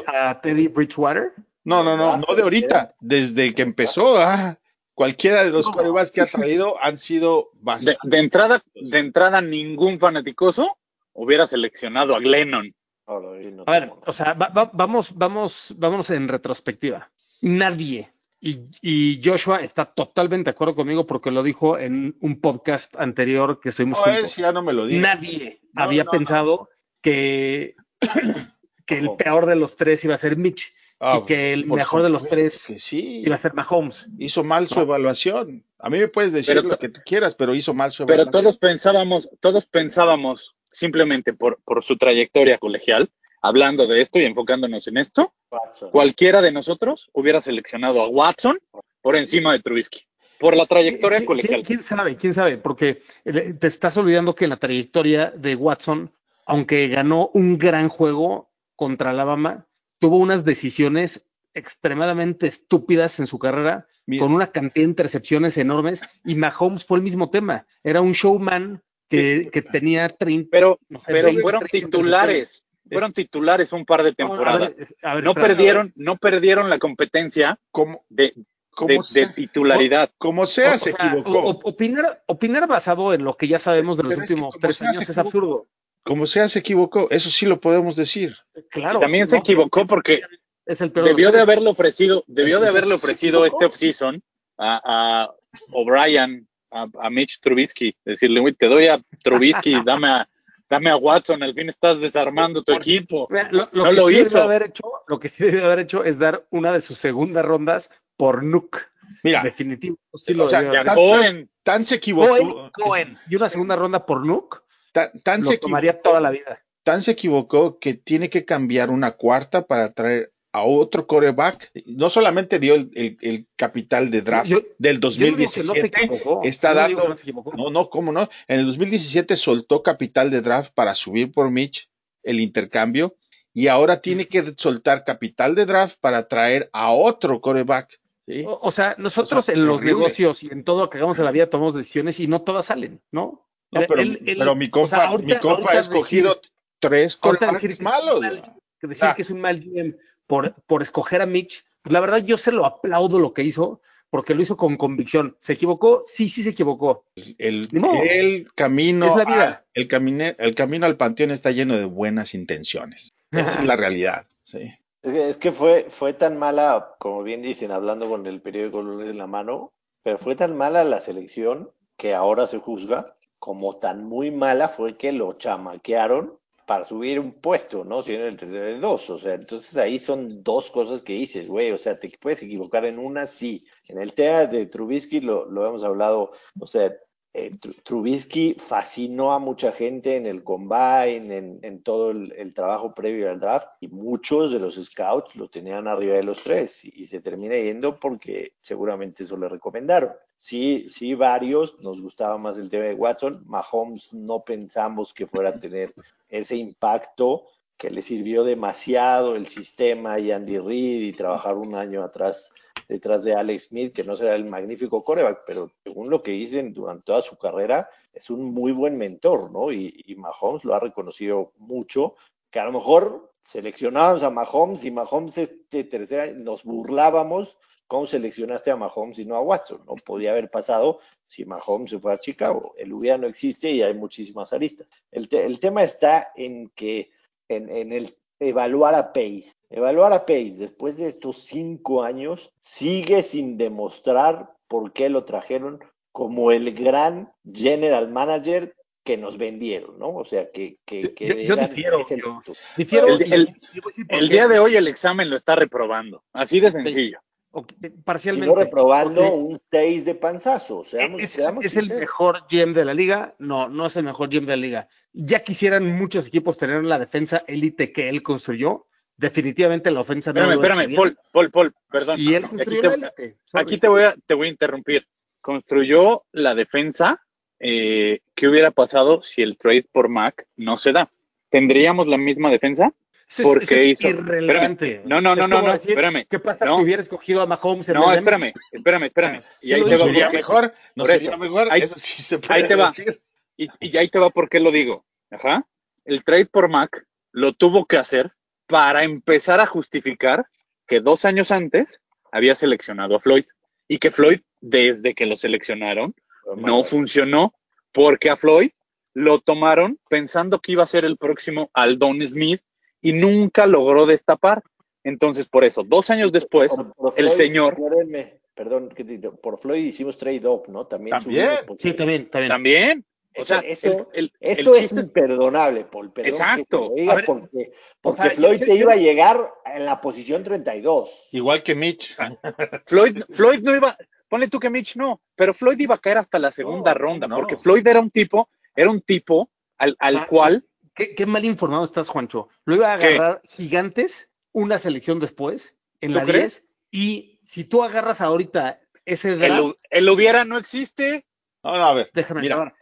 a, Teddy Bridgewater. No, no, no, no de ahorita. Desde que empezó, ah, cualquiera de los corebacks que ha traído han sido De, bastante. de entrada, de entrada, ningún fanaticoso hubiera seleccionado a Glennon. A ver, o sea, va- va- vamos, vamos, vamos en retrospectiva. Nadie, y, y Joshua está totalmente de acuerdo conmigo porque lo dijo en un podcast anterior que estuvimos No, juntos. es, ya no me lo digas. Nadie No, había no, no. pensado que, que el peor de los tres iba a ser Mitch Ah, y que el mejor de los tres que sí. iba a ser Mahomes. Hizo mal su No. evaluación. A mí me puedes decir Pero lo que tú quieras, pero hizo mal su Pero evaluación. todos pensábamos, todos pensábamos, simplemente por, por su trayectoria colegial, hablando de esto y enfocándonos en esto, Watson. cualquiera de nosotros hubiera seleccionado a Watson por encima de Trubisky. Por la trayectoria ¿Quién- colegial. ¿Quién, quién sabe? ¿Quién sabe? Porque te estás olvidando que en la trayectoria de Watson, aunque ganó un gran juego contra Alabama, tuvo unas decisiones extremadamente estúpidas en su carrera, Mira. con una cantidad de intercepciones enormes, y Mahomes fue el mismo tema. Era un showman que, que tenía 30. Pero, no sé, pero 20, fueron 30 titulares. Fueron titulares un par de a temporadas. ver, a ver, No espera. perdieron, no perdieron la competencia Como, de, como, de, titularidad. como sea, O se sea, equivocó. o- opinar, opinar basado en lo que ya sabemos de los últimos tres años es equivocó. absurdo. Como sea, se equivocó. Eso sí lo podemos decir. Claro. Y también se ¿no? equivocó porque Es el peor de debió de haberle ofrecido, debió de haberle ¿se ofrecido este offseason a, a O'Brien, a, a Mitch Trubisky, decirle, güey, te doy a Trubisky, dame a, dame a Watson, al fin estás desarmando tu equipo. Mira, Lo, lo No que lo sí hizo. debió haber hecho, lo que sí debió haber hecho es dar una de sus segundas rondas por Nuke. Mira, Definitivo. Sí o lo sea, tan- Cohen, tan se equivocó. Cohen, Cohen. Y una segunda ronda por Nuke Tan, tan lo se tomaría equivocó, toda la vida. tan se equivocó que tiene que cambiar una cuarta para traer a otro coreback. No solamente dio el, el- el capital de draft Yo- del Yo no digo que no se 2017, equivocó. está Yo no digo dando- no. No, no, cómo no. En el 2017 soltó capital de draft para subir por Mitch el intercambio y ahora tiene que soltar capital de draft para traer a otro coreback. ¿sí? O, o sea, nosotros O sea, en los negocios y en todo lo que hagamos en la vida tomamos decisiones y no todas salen, ¿no? No, pero, él- él- pero mi o compa, sea, ahorita- mi compa ha escogido decir- tres que malos. mal- que decir Ah. que es un mal GM por, por escoger a Mitch, pues la verdad yo se lo aplaudo lo que hizo, porque lo hizo con convicción. ¿Se equivocó? Sí, sí se equivocó. El, camino Es la vida. al- el, camine- el camino al panteón está lleno de buenas intenciones. Esa es la realidad. Sí. Es que, es que fue, fue tan mala, como bien dicen, hablando con el periódico Lunes en la mano, pero fue tan mala la selección que ahora se juzga como tan muy mala fue que lo chamaquearon para subir un puesto, ¿no? Tiene el tercero de dos, o sea, entonces ahí son dos cosas que dices, güey, o sea, te puedes equivocar en una, sí. En el tema de Trubisky lo, lo hemos hablado, o sea, eh, Tru- Trubisky fascinó a mucha gente en el combine, en, todo el, el trabajo previo al draft, y muchos de los scouts lo tenían arriba de los tres, y, y se termina yendo porque seguramente eso le recomendaron. Sí, sí, varios nos gustaba más el tema de Watson. Mahomes no pensamos que fuera a tener ese impacto que le sirvió demasiado el sistema y Andy Reid y trabajar un año atrás detrás de Alex Smith, que no será el magnífico coreback, pero según lo que dicen durante toda su carrera, es un muy buen mentor, ¿no? Y, Mahomes lo ha reconocido mucho, que a lo mejor seleccionábamos a Mahomes y Mahomes este tercera nos burlábamos cómo seleccionaste a Mahomes y no a Watson, ¿no? Podía haber pasado si Mahomes se fue a Chicago. El hubiera no existe y hay muchísimas aristas. El, el tema está en que en, en el evaluar a Pace. Evaluar a Pace después de estos cinco años sigue sin demostrar por qué lo trajeron como el gran general manager que nos vendieron, ¿no? O sea, que, que, que Yo- yo eran difiero, ese yo- punto. Difiero. El- día de hoy el examen lo está reprobando. Así de sencillo. Parcialmente. no reprobando un 6 de panzazo, seamos, es, seamos es el mejor GM de la liga. No, no es el mejor GM de la liga. Ya quisieran muchos equipos tener la defensa élite que él construyó. Definitivamente la ofensa no Espérame, hecho espérame, bien. Paul, Paul, Paul, perdón. Y él Aquí construyó te- la élite. Sorry. Aquí te voy a, te voy a interrumpir. Construyó la defensa eh, ¿qué hubiera pasado si el trade por Mac no se da? ¿Tendríamos la misma defensa? Eso es, Porque eso es hizo- irrelevante. espérame. No, no, no, Es no, no, decir, espérame. ¿Qué pasa No. si hubiera escogido a Mahomes en No, espérame, espérame, espérame. Sí Y ahí te va ¿Sería por qué. mejor? ¿No Por sería eso. mejor? Ahí- eso sí se puede ahí te va. decir. Y, y ahí te va por qué lo digo. Ajá. El trade por Mac lo tuvo que hacer para empezar a justificar que dos años antes había seleccionado a Floyd y que Floyd, desde que lo seleccionaron, no funcionó porque a Floyd lo tomaron pensando que iba a ser el próximo Aldon Smith y nunca logró destapar. Entonces, por eso, dos años después, Por- por el señor perdónenme, perdón, por Floyd hicimos trade up, ¿no? También. También. subimos, Sí, también, también. también. O sea, eso- el- el- Esto el es imperdonable, Paul. Perdón Exacto. que diga, ver, porque, porque sea, Floyd yo- te iba a llegar en la posición 32. Igual que Mitch. Floyd, Floyd no iba, ponle tú que Mitch no, pero Floyd iba a caer hasta la segunda No, ronda, no. porque Floyd era un tipo, era un tipo al, al O sea, cual, ¿Qué, qué mal informado estás, Juancho. Lo iba a ¿Qué? agarrar gigantes una selección después, en ¿Tú la crees? 10, y si tú agarras ahorita ese draft, el, el hubiera no existe. No, no, a ver. déjame mira. acabar.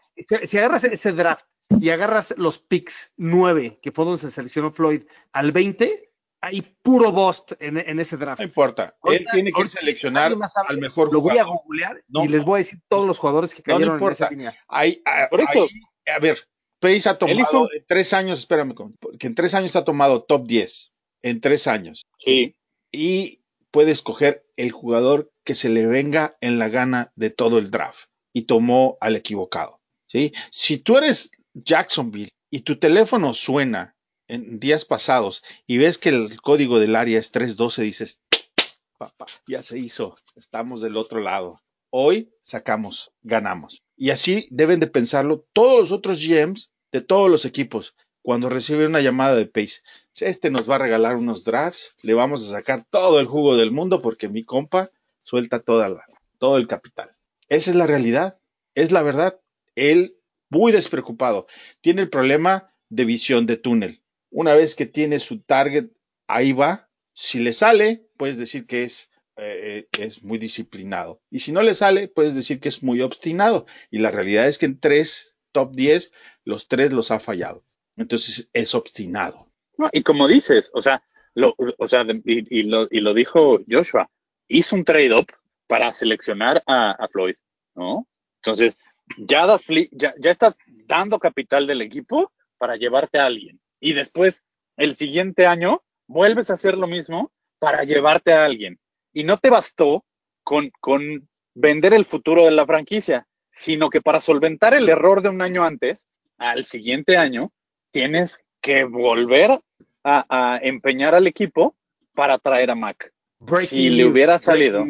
Si, agarras ese draft y agarras los picks 9, que fue donde se seleccionó Floyd, al 20, hay puro bust en, en ese draft. No importa. Él tiene que seleccionar sabe, al mejor Lo voy a jugador. googlear No. y les voy a decir todos los jugadores que No, no cayeron en esa línea. Ahí, a, Por eso. a ver, Pace ha tomado hizo- en tres años, espérame, que en tres años ha tomado top 10. En tres años. Sí. Y puede escoger el jugador que se le venga en la gana de todo el draft. Y tomó al equivocado. ¿sí? Si tú eres Jacksonville y tu teléfono suena en días pasados y ves que el código del área es 312, dices, papá, ya se hizo, estamos del otro lado. Hoy sacamos, ganamos. Y así deben de pensarlo todos los otros GMs de todos los equipos cuando reciben una llamada de Pace. Este nos va a regalar unos drafts, le vamos a sacar todo el jugo del mundo porque mi compa suelta toda todo el capital. Esa es la realidad, es la verdad. Él, muy despreocupado, tiene el problema de visión de túnel. Una vez que tiene su target, ahí va. Si le sale, puedes decir que es, eh, es muy disciplinado. Y si no le sale, puedes decir que es muy obstinado. Y la realidad es que en tres top 10, los tres los ha fallado. Entonces es obstinado. No, y como dices, o sea, lo, o sea, y, lo, y lo dijo Joshua, hizo un trade-up para seleccionar a, a Floyd, ¿no? Entonces, ya, das ya, ya estás dando capital del equipo para llevarte a alguien. Y después, el siguiente año, vuelves a hacer lo mismo para llevarte a alguien. Y no te bastó con, con vender el futuro de la franquicia, sino que para solventar el error de un año antes, al siguiente año, tienes que volver a, a empeñar al equipo para traer a Mac. Breaking Si le hubiera salido.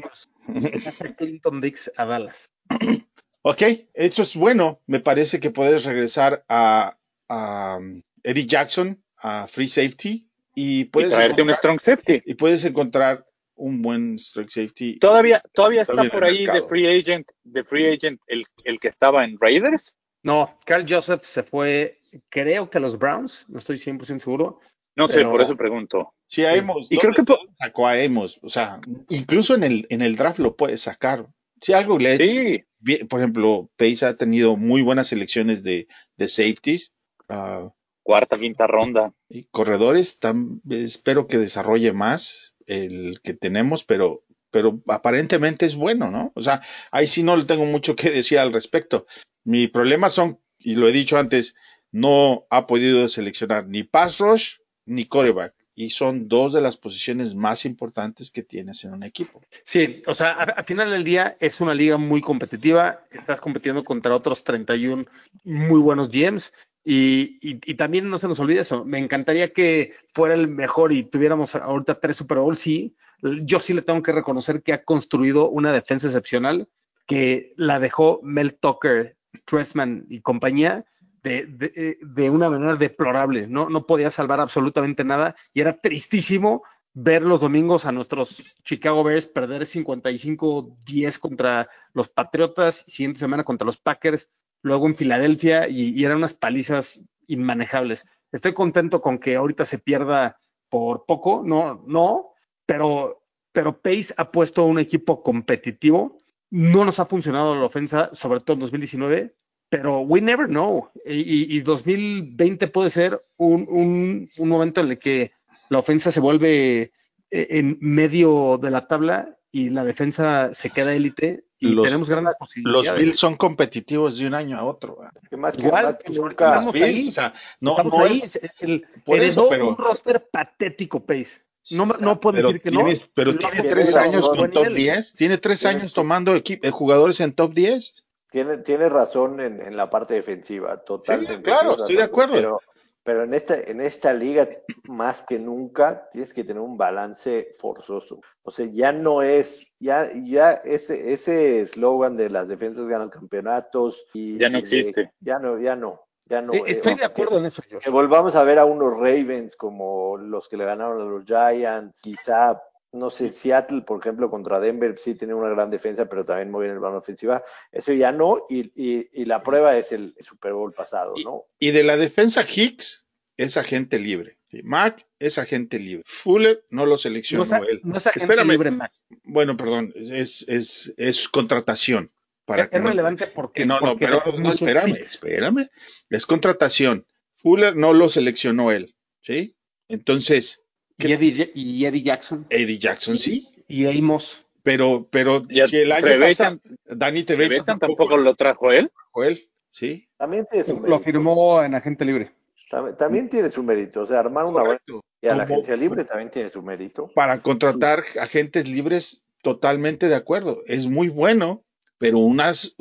Clinton Dix a Dallas. Ok, eso es bueno. Me parece que puedes regresar a, a um, Eddie Jackson, a Free Safety, y Y puedes, traerte un encontrar, strong safety. y puedes encontrar un buen Strike Safety. Todavía, todavía está Todavía por ahí de free agent, de free agent el, el que estaba en Raiders. No, Carl Joseph se fue, creo que a los Browns, no estoy 100% seguro. No sé, Pero- por eso pregunto. Sí, a Amos. Y creo ¿dónde- que sacó a. O sea, incluso en el, en el draft lo puedes sacar. Si algo le Sí, bien, por ejemplo, Pace ha tenido muy buenas selecciones de, de safeties. ah, cuarta, quinta ronda. y corredores, tam- espero que desarrolle más el que tenemos, pero, pero aparentemente es bueno, ¿no? O sea, ahí sí no le tengo mucho que decir al respecto. Mi problema son, y lo he dicho antes, no ha podido seleccionar ni pass rush ni coreback. Y son dos de las posiciones más importantes que tienes en un equipo. Sí, o sea, al final del día es una liga muy competitiva, estás compitiendo contra otros 31 muy buenos GMs y, y- también no se nos olvide eso, me encantaría que fuera el mejor y tuviéramos ahorita tres Super Bowl, sí, yo sí le tengo que reconocer que ha construido una defensa excepcional que la dejó Mel Tucker, Tressman y compañía de, de- eh, una manera deplorable, no, no podía salvar absolutamente nada y era tristísimo ver los domingos a nuestros Chicago Bears perder 55-10 contra los Patriotas, siguiente semana contra los Packers, luego en Filadelfia y, eran unas palizas inmanejables. Estoy contento con que ahorita se pierda por poco, no, no, pero, pero Pace ha puesto un equipo competitivo. No nos ha funcionado la ofensa, sobre todo en 2019, pero we never know. Y, y 2020 puede ser un, un, un, momento en el que la ofensa se vuelve eh, en medio de la tabla y la defensa se queda élite y Los- tenemos grandes posibilidades. Los Bills son competitivos de un año a otro. Que más que, Igual, más que pues, nunca. estamos Bills, ahí. o sea, no, Estamos no ahí. es- el, por heredó eso, pero- un roster patético, Pace. No, no puedo decir que tienes- no. Pero tiene tres años con top nivel. 10. Tiene tres Tienes- años tomando eh, jugadores en top 10. Tiene, tiene razón en, en la parte defensiva, totalmente. Sí, claro, estoy de acuerdo. Pero, pero en, esta, en esta liga, más que nunca, tienes que tener un balance forzoso. O sea, ya no es, ya, ya ese ese eslogan de las defensas ganan campeonatos y Ya no existe. ya no, ya no, ya no. Eh, eh, Estoy de que- acuerdo en eso, yo. que volvamos a ver a unos Ravens como los que le ganaron a los Giants, quizá, no sé, Seattle, por ejemplo, contra Denver, sí tiene una gran defensa, pero también muy bien el balón ofensiva. Eso ya no, y, y, y la prueba es el Super Bowl pasado, ¿no? Y de la defensa, Hicks es agente libre. Sí, Mac es agente libre. Fuller no lo No seleccionó él. no es agente Espérame. libre, Mac. Bueno, perdón, es, es, es contratación. Para Es, que es no- relevante porque. que no, no, porque pero dejó no, espérame, espérame. Es contratación. Fuller no lo seleccionó él, ¿sí? Entonces, Y Eddie, y Eddie Jackson. Eddie Jackson sí, Y Amos. pero, pero Y a que el año Trevetan- Danny Trevetan Trevetan tampoco tampoco lo trajo él. fue él, ¿sí? También tiene su Lo firmó en agente libre. También, también tiene su mérito. O sea, armar una buena. Correcto. Y a la agencia libre también tiene su mérito. Para contratar agentes libres, totalmente de acuerdo. Es muy bueno, pero unas,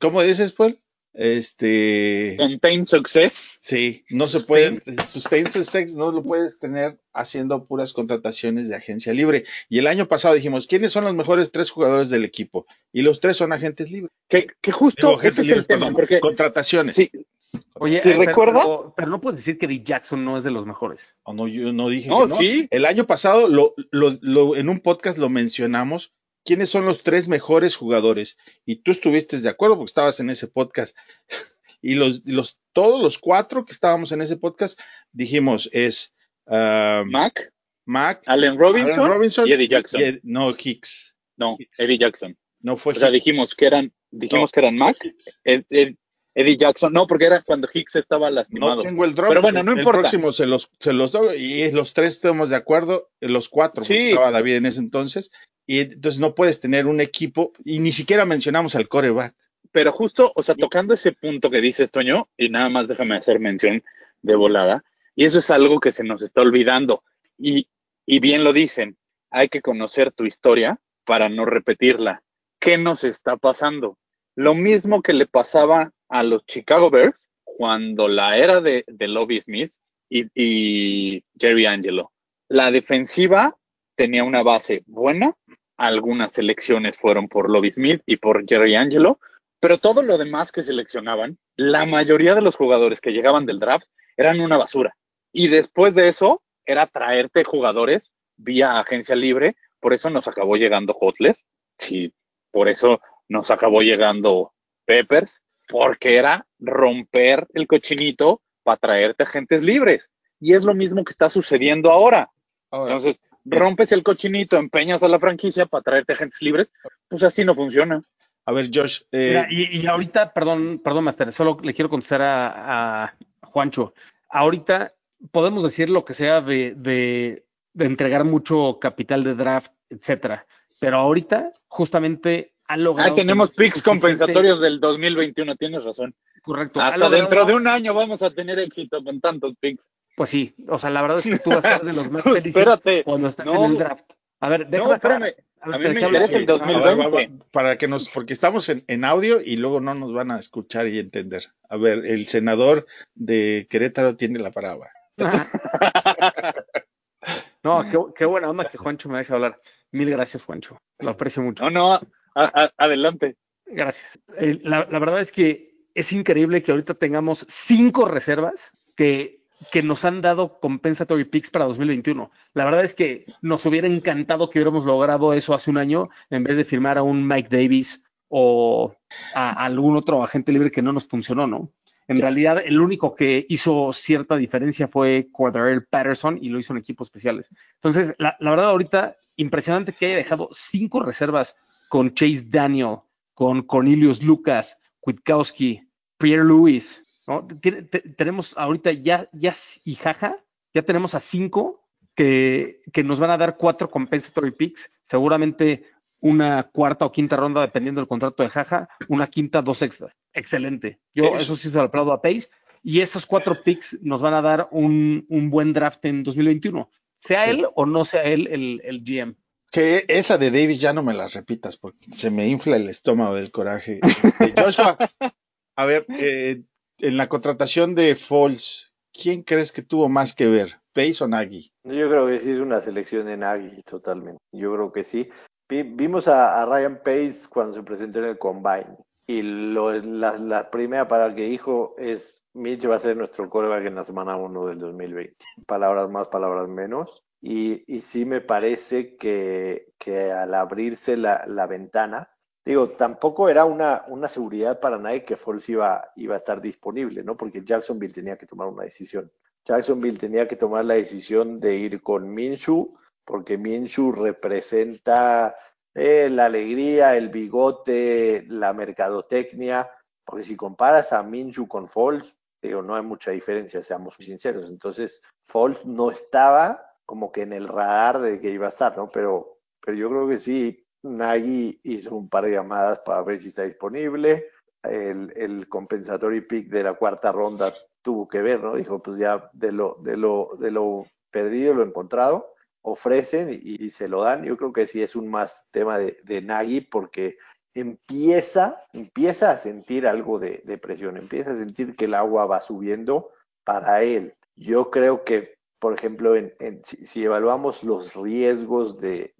¿cómo dices, Paul? Este, Contain Success. Sí, no se puede, sustain success no lo puedes tener haciendo puras contrataciones de agencia libre. Y el año pasado dijimos, ¿quiénes son los mejores tres jugadores del equipo? Y los tres son agentes libres. Que, que justo Digo, ese agentes es el libres, tema, perdón, porque contrataciones. sí, Oye, ¿Sí eh, recuerdas? Pero, pero no puedes decir que Eddie Jackson no es de los mejores. O no, yo no dije No, que no. sí. El año pasado lo, lo- lo- en un podcast lo mencionamos. ¿Quiénes son los tres mejores jugadores? Y tú estuviste de acuerdo porque estabas en ese podcast. Y los, los, todos los cuatro que estábamos en ese podcast dijimos es ah, Mac, Mac, Allen Robinson, Allen Robinson y Eddie Jackson. No, Hicks. no, Hicks. Eddie Jackson. No fue O sea, dijimos que eran, dijimos No, que eran Mac, Hicks. Ed- Ed- Eddie Jackson, no, porque era cuando Hicks estaba lastimado. No tengo el drop. Pero bueno, no el importa. próximo se los, se los doy. Y los tres estamos de acuerdo. Los cuatro, porque Sí. estaba David en ese entonces. Y entonces no puedes tener un equipo. Y ni siquiera mencionamos al coreback. Pero justo, o sea, tocando ese punto que dices, Toño, y nada más déjame hacer mención de volada, y eso es algo que se nos está olvidando. Y, y bien lo dicen, hay que conocer tu historia para no repetirla. ¿Qué nos está pasando? Lo mismo que le pasaba a los Chicago Bears cuando la era de, de Lobby Smith y, y Jerry Angelo. La defensiva tenía una base buena, algunas selecciones fueron por Lobby Smith y por Jerry Angelo, pero todo lo demás que seleccionaban, la mayoría de los jugadores que llegaban del draft eran una basura. Y después de eso, era traerte jugadores vía agencia libre. Por eso nos acabó llegando Hotler. Sí, por eso nos acabó llegando Peppers. Porque era romper el cochinito para traerte agentes libres. Y es lo mismo que está sucediendo ahora. Ahora, Entonces, rompes el cochinito, empeñas a la franquicia para traerte agentes libres. Pues así no funciona. a ver, Josh. eh, Mira, y, y ahorita, perdón, perdón, Master, solo le quiero contestar a, a Juancho. Ahorita podemos decir lo que sea de, de, de entregar mucho capital de draft, etcétera. Pero ahorita, justamente, ha logrado. Ah, tenemos picks suficiente- compensatorios del 2021, tienes razón. Correcto. ha Hasta logrado- dentro de un año vamos a tener éxito con tantos picks. Pues sí, o sea, la verdad es que tú vas a ser de los más felices Espérate. cuando estás No. en el draft. A ver, déjame No, espérame. A ver, A mí te me dejé hablar. interesa el Sí. a ver, 2020. va- va- para que nos, porque estamos en, en audio y luego no nos van a escuchar y entender. A ver, el senador de Querétaro tiene la palabra. No, qué, qué buena onda que Juancho me deje hablar. Mil gracias, Juancho. Lo aprecio mucho. No, no, a- a- adelante. Gracias. Eh, la, la verdad es que es increíble que ahorita tengamos cinco reservas que, que nos han dado compensatory picks para 2021. La verdad es que nos hubiera encantado que hubiéramos logrado eso hace un año en vez de firmar a un Mike Davis o a algún otro agente libre que no nos funcionó, ¿no? En realidad, el único que hizo cierta diferencia fue Cordarrelle Patterson y lo hizo en equipos especiales. Entonces, la, la verdad, ahorita, impresionante que haya dejado cinco reservas con Chase Daniel, con Cornelius Lucas, Kwiatkowski, Pierre Lewis, ¿no? tenemos ahorita ya, ya y Jaja, ya tenemos a cinco que, que nos van a dar cuatro compensatory picks, seguramente una cuarta o quinta ronda dependiendo del contrato de Jaja, una quinta, dos extras. Excelente. Yo eso sí se lo aplaudo a Pace. Y esos cuatro picks nos van a dar un, un buen draft en 2021. Sea él o no sea él el, el GM. Que esa de Davis ya no me la repitas porque se me infla el estómago del coraje. Joshua, a ver, eh, en la contratación de Falls, ¿quién crees que tuvo más que ver? ¿Pace o Nagy? Yo creo que sí es una selección de Nagy, totalmente. Yo creo que sí. Vimos a, Ryan Pace cuando se presentó en el Combine. Y lo, la, primera palabra que dijo es, Mitch va a ser nuestro coreback en la semana 1 del 2020. Palabras más, palabras menos. Y, y sí me parece que, que al abrirse la, ventana, digo, tampoco era una, una seguridad para nadie que Foles iba, iba a estar disponible, ¿no? Porque Jacksonville tenía que tomar una decisión. Jacksonville tenía que tomar la decisión de ir con Minshew, porque Minshew representa eh, la alegría, el bigote, la mercadotecnia, porque si comparas a Minshew con Foles, digo, no hay mucha diferencia, seamos sinceros. Entonces, Foles no estaba como que en el radar de que iba a estar, ¿no? Pero, pero yo creo que sí, Nagy hizo un par de llamadas para ver si está disponible. El, el compensatory pick de la cuarta ronda tuvo que ver, ¿no? Dijo, pues ya de lo, lo perdido, lo encontrado, ofrecen y, se lo dan. Yo creo que sí es un más tema de, de Nagy porque empieza, empieza a sentir algo de, de, presión, empieza a sentir que el agua va subiendo para él. Yo creo que por ejemplo, en, si, evaluamos los riesgos de,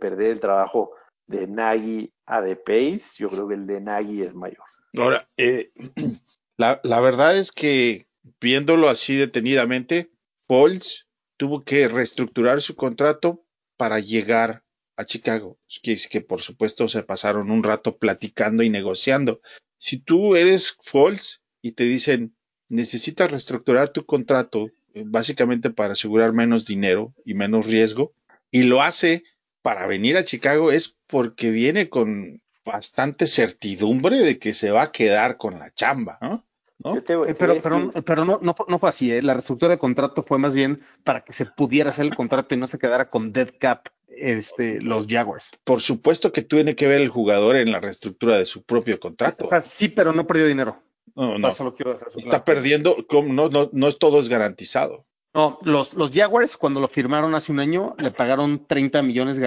perder el trabajo de Nagy a de Pace, yo creo que el de Nagy es mayor. Ahora, eh, la, verdad es que viéndolo así detenidamente, Pauls tuvo que reestructurar su contrato para llegar a Chicago. Que, que por supuesto se pasaron un rato platicando y negociando. Si tú eres Falls y te dicen necesitas reestructurar tu contrato básicamente para asegurar menos dinero y menos riesgo, y lo hace para venir a Chicago es porque viene con bastante certidumbre de que se va a quedar con la chamba, ¿no? Eh, pero, pero, no, no, fue así, ¿eh? la reestructura de contrato fue más bien para que se pudiera hacer el contrato y no se quedara con dead cap este, los Jaguars. Por supuesto que tiene que ver el jugador en la reestructura de su propio contrato. sí, pero no perdió dinero. No, no. Está perdiendo, no, no, no es todo es garantizado. No, los, los Jaguars cuando lo firmaron hace un año le pagaron 30 millones,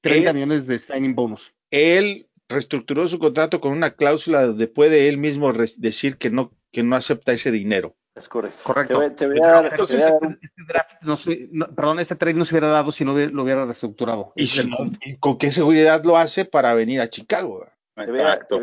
30 millones de signing bonus. Él reestructuró su contrato con una cláusula donde puede él mismo decir que no, que no acepta ese dinero. Es correcto. Correcto. Te, voy, a dar, entonces, este, draft no, perdón, este trade no se hubiera dado si no lo hubiera reestructurado. ¿Y, con qué seguridad lo hace para venir a Chicago? Exacto.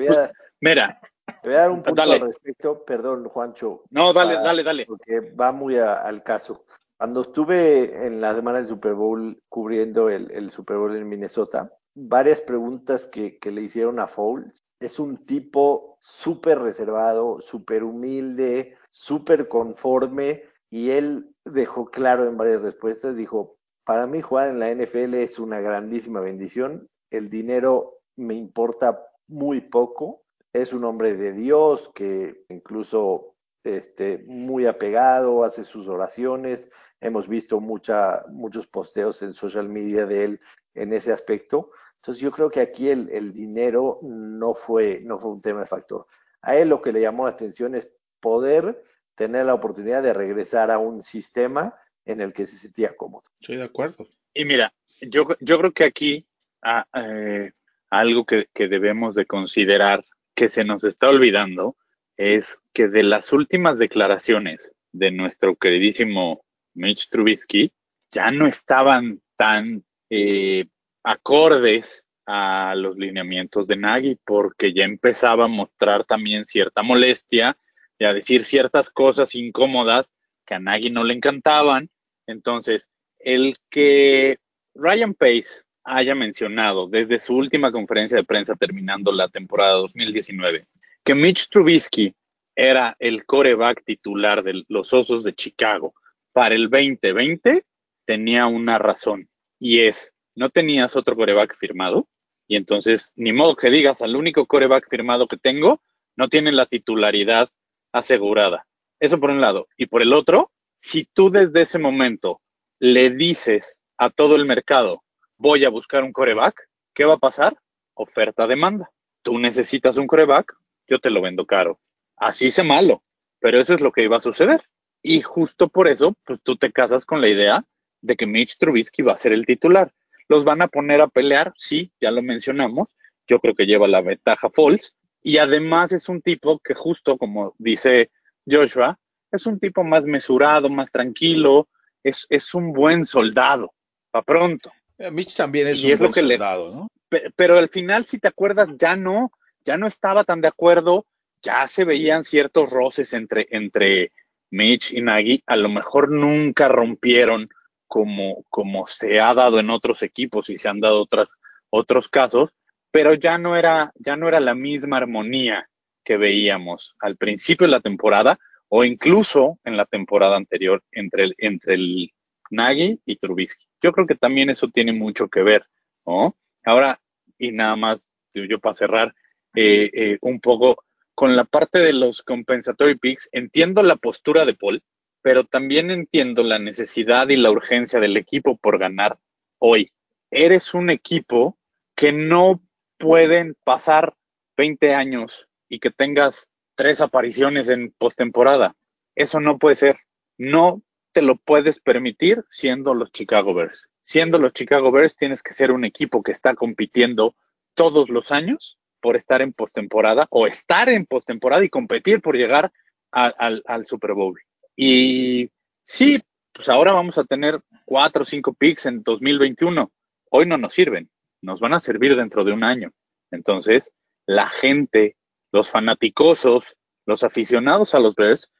Mira, te voy a dar un punto al respecto, perdón, Juancho. No, dale, dale, dale. Porque va muy al caso. Cuando estuve en la semana del Super Bowl cubriendo el, Super Bowl en Minnesota, varias preguntas que, que le hicieron a Fouls. Es un tipo súper reservado, súper humilde, súper conforme y él dejó claro en varias respuestas, dijo, para mí jugar en la NFL es una grandísima bendición, el dinero me importa muy poco, es un hombre de Dios que incluso este, muy apegado, hace sus oraciones. Hemos visto mucha, muchos posteos en social media de él en ese aspecto. Entonces yo creo que aquí el, el, dinero no fue, no fue un tema de factor. A él lo que le llamó la atención es poder tener la oportunidad de regresar a un sistema en el que se sentía cómodo. Estoy de acuerdo. Y mira, yo, yo creo que aquí ah, eh, algo que, que debemos de considerar que se nos está olvidando es que de las últimas declaraciones de nuestro queridísimo Mitch Trubisky ya no estaban tan eh, acordes a los lineamientos de Nagy porque ya empezaba a mostrar también cierta molestia y a decir ciertas cosas incómodas que a Nagy no le encantaban. Entonces, el que Ryan Pace haya mencionado desde su última conferencia de prensa terminando la temporada 2019 que Mitch Trubisky era el coreback titular de los Osos de Chicago para el 2020, tenía una razón y es, no tenías otro coreback firmado y entonces ni modo que digas al único coreback firmado que tengo no tienen la titularidad asegurada. Eso por un lado. Y por el otro, si tú desde ese momento le dices a todo el mercado, voy a buscar un coreback, ¿qué va a pasar? Oferta-demanda. Tú necesitas un coreback, yo te lo vendo caro. Así sea malo, pero eso es lo que iba a suceder. Y justo por eso, pues tú te casas con la idea de que Mitch Trubisky va a ser el titular. Los van a poner a pelear, sí, ya lo mencionamos. Yo creo que lleva la ventaja Falls. Y además es un tipo que justo como dice Joshua, es un tipo más mesurado, más tranquilo, es, es un buen soldado, para pronto. Eh, Mitch también es un buen soldado, ¿no? Pero, al final, si te acuerdas, ya no, ya no estaba tan de acuerdo, ya se veían ciertos roces entre, entre Mitch y Nagy, a lo mejor nunca rompieron como, como se ha dado en otros equipos y se han dado otras, otros casos, pero ya no era, ya no era la misma armonía que veíamos al principio de la temporada o incluso en la temporada anterior entre el, entre el Nagy y Trubisky. Yo creo que también eso tiene mucho que ver, ¿no? Ahora, y nada más, yo para cerrar eh, eh, un poco con la parte de los compensatory picks, entiendo la postura de Paul, pero también entiendo la necesidad y la urgencia del equipo por ganar hoy. Eres un equipo que no pueden pasar 20 años y que tengas tres apariciones en postemporada. Eso no puede ser. No lo puedes permitir siendo los Chicago Bears. Siendo los Chicago Bears tienes que ser un equipo que está compitiendo todos los años por estar en postemporada o estar en postemporada y competir por llegar al, Super Bowl. Y sí, pues ahora vamos a tener cuatro o cinco picks en 2021. Hoy no nos sirven, nos van a servir dentro de un año. Entonces, la gente los fanaticosos, los aficionados a los Bears,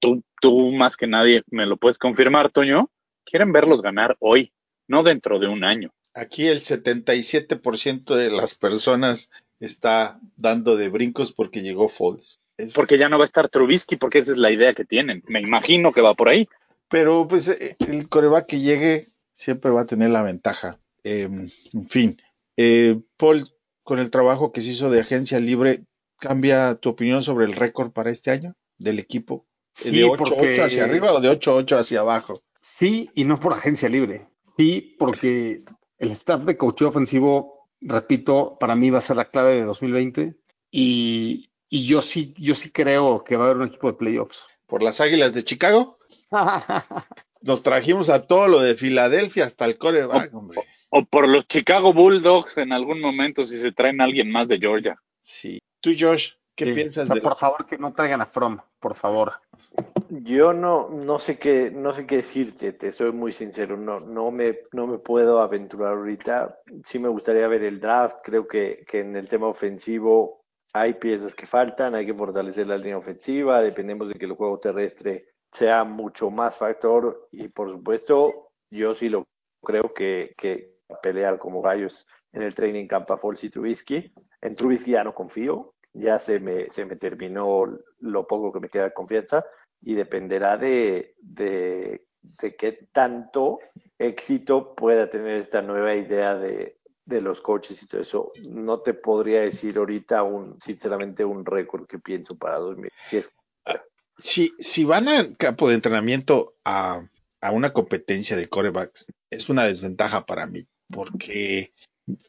tú, tú más que nadie me lo puedes confirmar, Toño, quieren verlos ganar hoy, no dentro de un año. Aquí el 77% de las personas está dando de brincos porque llegó Foles. Porque ya no va a estar Trubisky, porque esa es la idea que tienen. Me imagino que va por ahí. Pero pues eh, el coreback que llegue siempre va a tener la ventaja. Em, en fin, eh, Paul, con el trabajo que se hizo de agencia libre, cambia tu opinión sobre el récord para este año del equipo? ¿De 8-8 hacia arriba o de 8-8 hacia abajo? Sí, y no por agencia libre. Sí, porque el staff de coach ofensivo, repito, para mí va a ser la clave de 2020. Y, y yo sí, yo sí creo que va a haber un equipo de playoffs. ¿Por las Águilas de Chicago? Nos trajimos a todo lo de Filadelfia hasta el coreback, hombre. O por los Chicago Bulldogs en algún momento si se traen a alguien más de Georgia. Sí. Tú, Josh, ¿qué piensas de Por favor, que no traigan a From, por favor. Yo no, no sé qué, no sé qué decirte, te soy muy sincero, no, no me, no me puedo aventurar ahorita. Sí me gustaría ver el draft, creo que, que en el tema ofensivo hay piezas que faltan, hay que fortalecer la línea ofensiva, dependemos de que el juego terrestre sea mucho más factor y por supuesto yo sí lo creo que, que pelear como gallos en el training camp a y Trubisky. En Trubisky ya no confío, ya se me, se me terminó lo poco que me queda de confianza y dependerá de, de, qué tanto éxito pueda tener esta nueva idea de, de los coches y todo eso. No te podría decir ahorita un, sinceramente, un récord que pienso para 2000. Si, si, van al campo de entrenamiento a, a, una competencia de corebacks, es una desventaja para mí, porque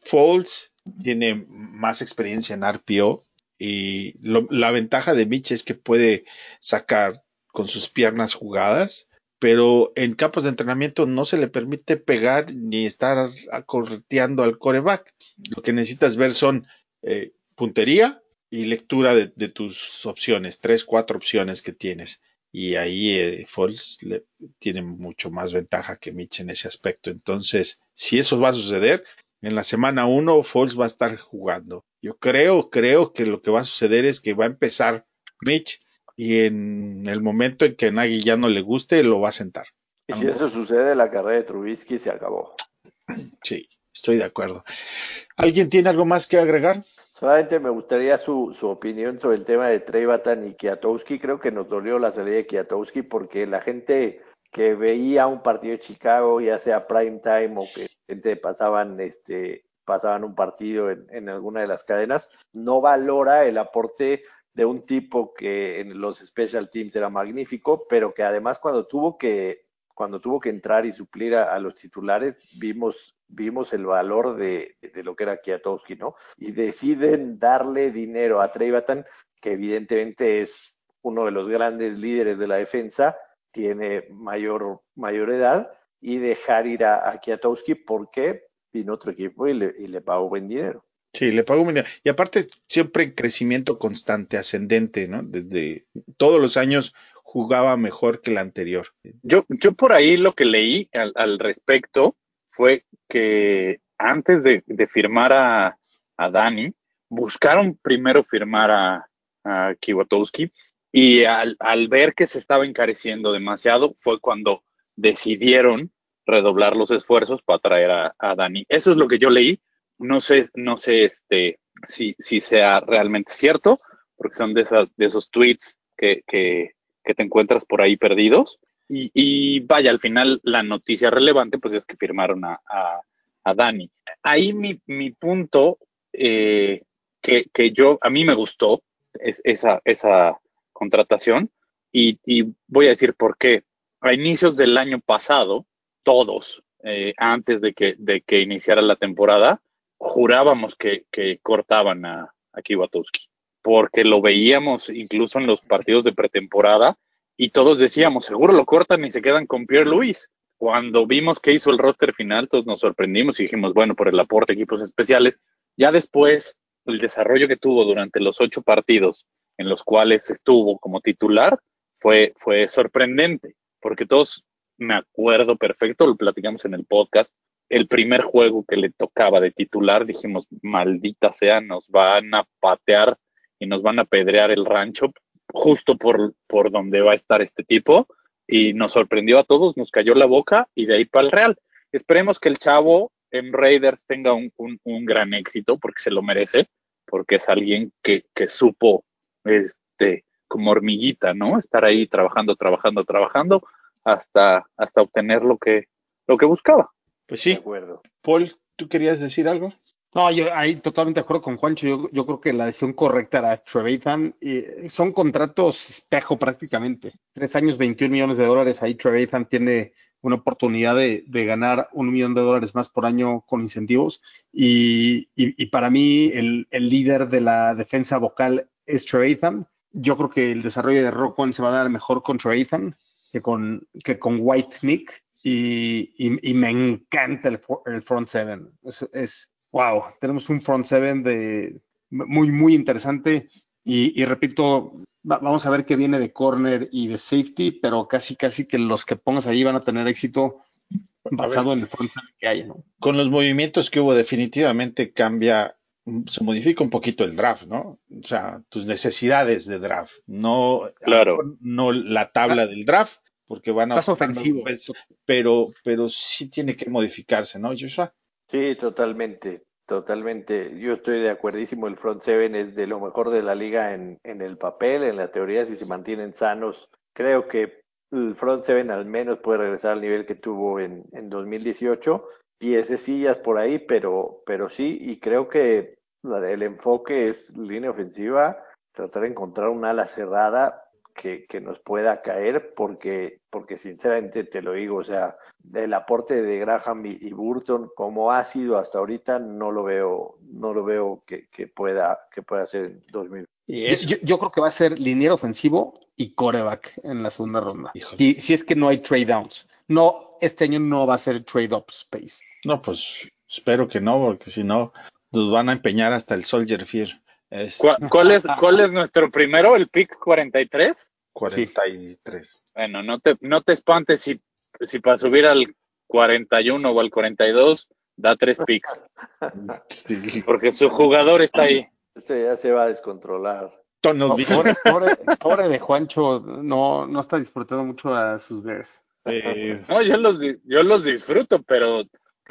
Falls tiene más experiencia en RPO y la ventaja de Mitch es que puede sacar con sus piernas jugadas, pero en campos de entrenamiento no se le permite pegar ni estar acorreteando al coreback. Lo que necesitas ver son eh, puntería y lectura de, tus opciones, tres, cuatro opciones que tienes. Y ahí eh, Falls tiene mucho más ventaja que Mitch en ese aspecto. Entonces, si eso va a suceder, en la semana 1 Foles va a estar jugando. Yo creo, creo que lo que va a suceder es que va a empezar Mitch y en el momento en que a Nagy ya no le guste, lo va a sentar. Y si eso sucede, la carrera de Trubisky se acabó. Sí, estoy de acuerdo. ¿Alguien tiene algo más que agregar? Solamente me gustaría su, su opinión sobre el tema de Trey Batan y Kiatowski. Creo que nos dolió la salida de Kiatowski porque la gente que veía un partido de Chicago, ya sea prime time o que gente pasaban este pasaban un partido en, en, alguna de las cadenas, no valora el aporte de un tipo que en los special teams era magnífico, pero que además cuando tuvo que, cuando tuvo que entrar y suplir a, los titulares, vimos, vimos el valor de, de, lo que era Kiatowski, ¿no? Y deciden darle dinero a Treivatan, que evidentemente es uno de los grandes líderes de la defensa, tiene mayor, mayor edad, y dejar ir a, a Kiatowski porque vino otro equipo y le, y le pagó buen dinero. Sí, le pagó buen dinero. Y aparte, siempre crecimiento constante, ascendente, ¿no? Desde todos los años jugaba mejor que el anterior. Yo, yo por ahí lo que leí al, al respecto fue que antes de, de firmar a, a, Dani, buscaron primero firmar a, a Kiwatowski y al, al, ver que se estaba encareciendo demasiado fue cuando decidieron redoblar los esfuerzos para traer a, Dani. Eso es lo que yo leí. No sé, no sé este, si, si sea realmente cierto, porque son de, esas, de esos tweets que, que, te encuentras por ahí perdidos. Y, y, vaya, al final la noticia relevante pues es que firmaron a, a, a Dani. Ahí mi, mi punto eh, que, que, yo, a mí me gustó es, esa, esa contratación y, y, voy a decir por qué. A inicios del año pasado, todos, eh, antes de que, de que iniciara la temporada, jurábamos que, cortaban a, a Kiwatowski, porque lo veíamos incluso en los partidos de pretemporada y todos decíamos, seguro lo cortan y se quedan con Pierre Luis. Cuando vimos que hizo el roster final, todos nos sorprendimos y dijimos, bueno, por el aporte de equipos especiales. Ya después, el desarrollo que tuvo durante los ocho partidos en los cuales estuvo como titular fue sorprendente, porque todos, me acuerdo perfecto, lo platicamos en el podcast, el primer juego que le tocaba de titular, dijimos, maldita sea, nos van a patear y nos van a pedrear el rancho justo por, por donde va a estar este tipo y nos sorprendió a todos, nos cayó la boca y de ahí para el Real. Esperemos que el chavo en Raiders tenga un, un, gran éxito porque se lo merece, porque es alguien que, que supo este, como hormiguita, ¿no? Estar ahí trabajando, trabajando, trabajando hasta, hasta obtener lo que, lo que buscaba. Pues sí. De acuerdo. Paul, ¿tú querías decir algo? No, yo ahí totalmente de acuerdo con Juancho. Yo, yo creo que la decisión correcta era Trevathan. Y son contratos espejo prácticamente. Tres años, 21 millones de dólares. Ahí Trevathan tiene una oportunidad de, de, ganar un millón de dólares más por año con incentivos. Y, y, y para mí, el, el, líder de la defensa vocal es Trevathan. Yo creo que el desarrollo de Rock One se va a dar mejor con Trevathan que con, que con White Nick. Y, y, me encanta el, el front seven. Es, es, wow, tenemos un front seven de muy, muy interesante. Y, y, repito, vamos a ver qué viene de corner y de safety, pero casi, casi que los que pongas ahí van a tener éxito basado en el front seven que hay, ¿no? Con los movimientos que hubo, definitivamente cambia, se modifica un poquito el draft, ¿no? O sea, tus necesidades de draft, no, claro. no la tabla del draft, porque van a. Estás ofensivo. Pues, pero, pero sí tiene que modificarse, ¿no, Joshua? Sí, totalmente, totalmente. Yo estoy de acuerdísimo. El front seven es de lo mejor de la liga en, en el papel, en la teoría, si se mantienen sanos. Creo que el front seven al menos puede regresar al nivel que tuvo en, en 2018. Y ese sillas por ahí, pero, pero sí, y creo que el enfoque es línea ofensiva, tratar de encontrar una ala cerrada que, que, nos pueda caer, porque, porque sinceramente te lo digo, o sea, el aporte de Graham y, y, Burton, como ha sido hasta ahorita, no lo veo, no lo veo que, que pueda, que pueda ser en 2000. Y yo, yo, creo que va a ser liniero ofensivo y coreback en la segunda ronda. Si, si es que no hay trade downs. No, este año no va a ser trade up space. No, pues espero que no, porque si no, nos van a empeñar hasta el Soldier Fear. Es... ¿Cuál, ¿Cuál, es, ¿Cuál es nuestro primero? ¿El pick 43? 43. Sí. Bueno, no te, no te espantes si, si para subir al 41 o al 42 da tres picks. Sí. Porque su jugador está ahí. Este ya se va a descontrolar. No, pobre, pobre, pobre, de Juancho, no, no está disfrutando mucho a sus Bears. Eh, no, yo los, yo los disfruto, pero,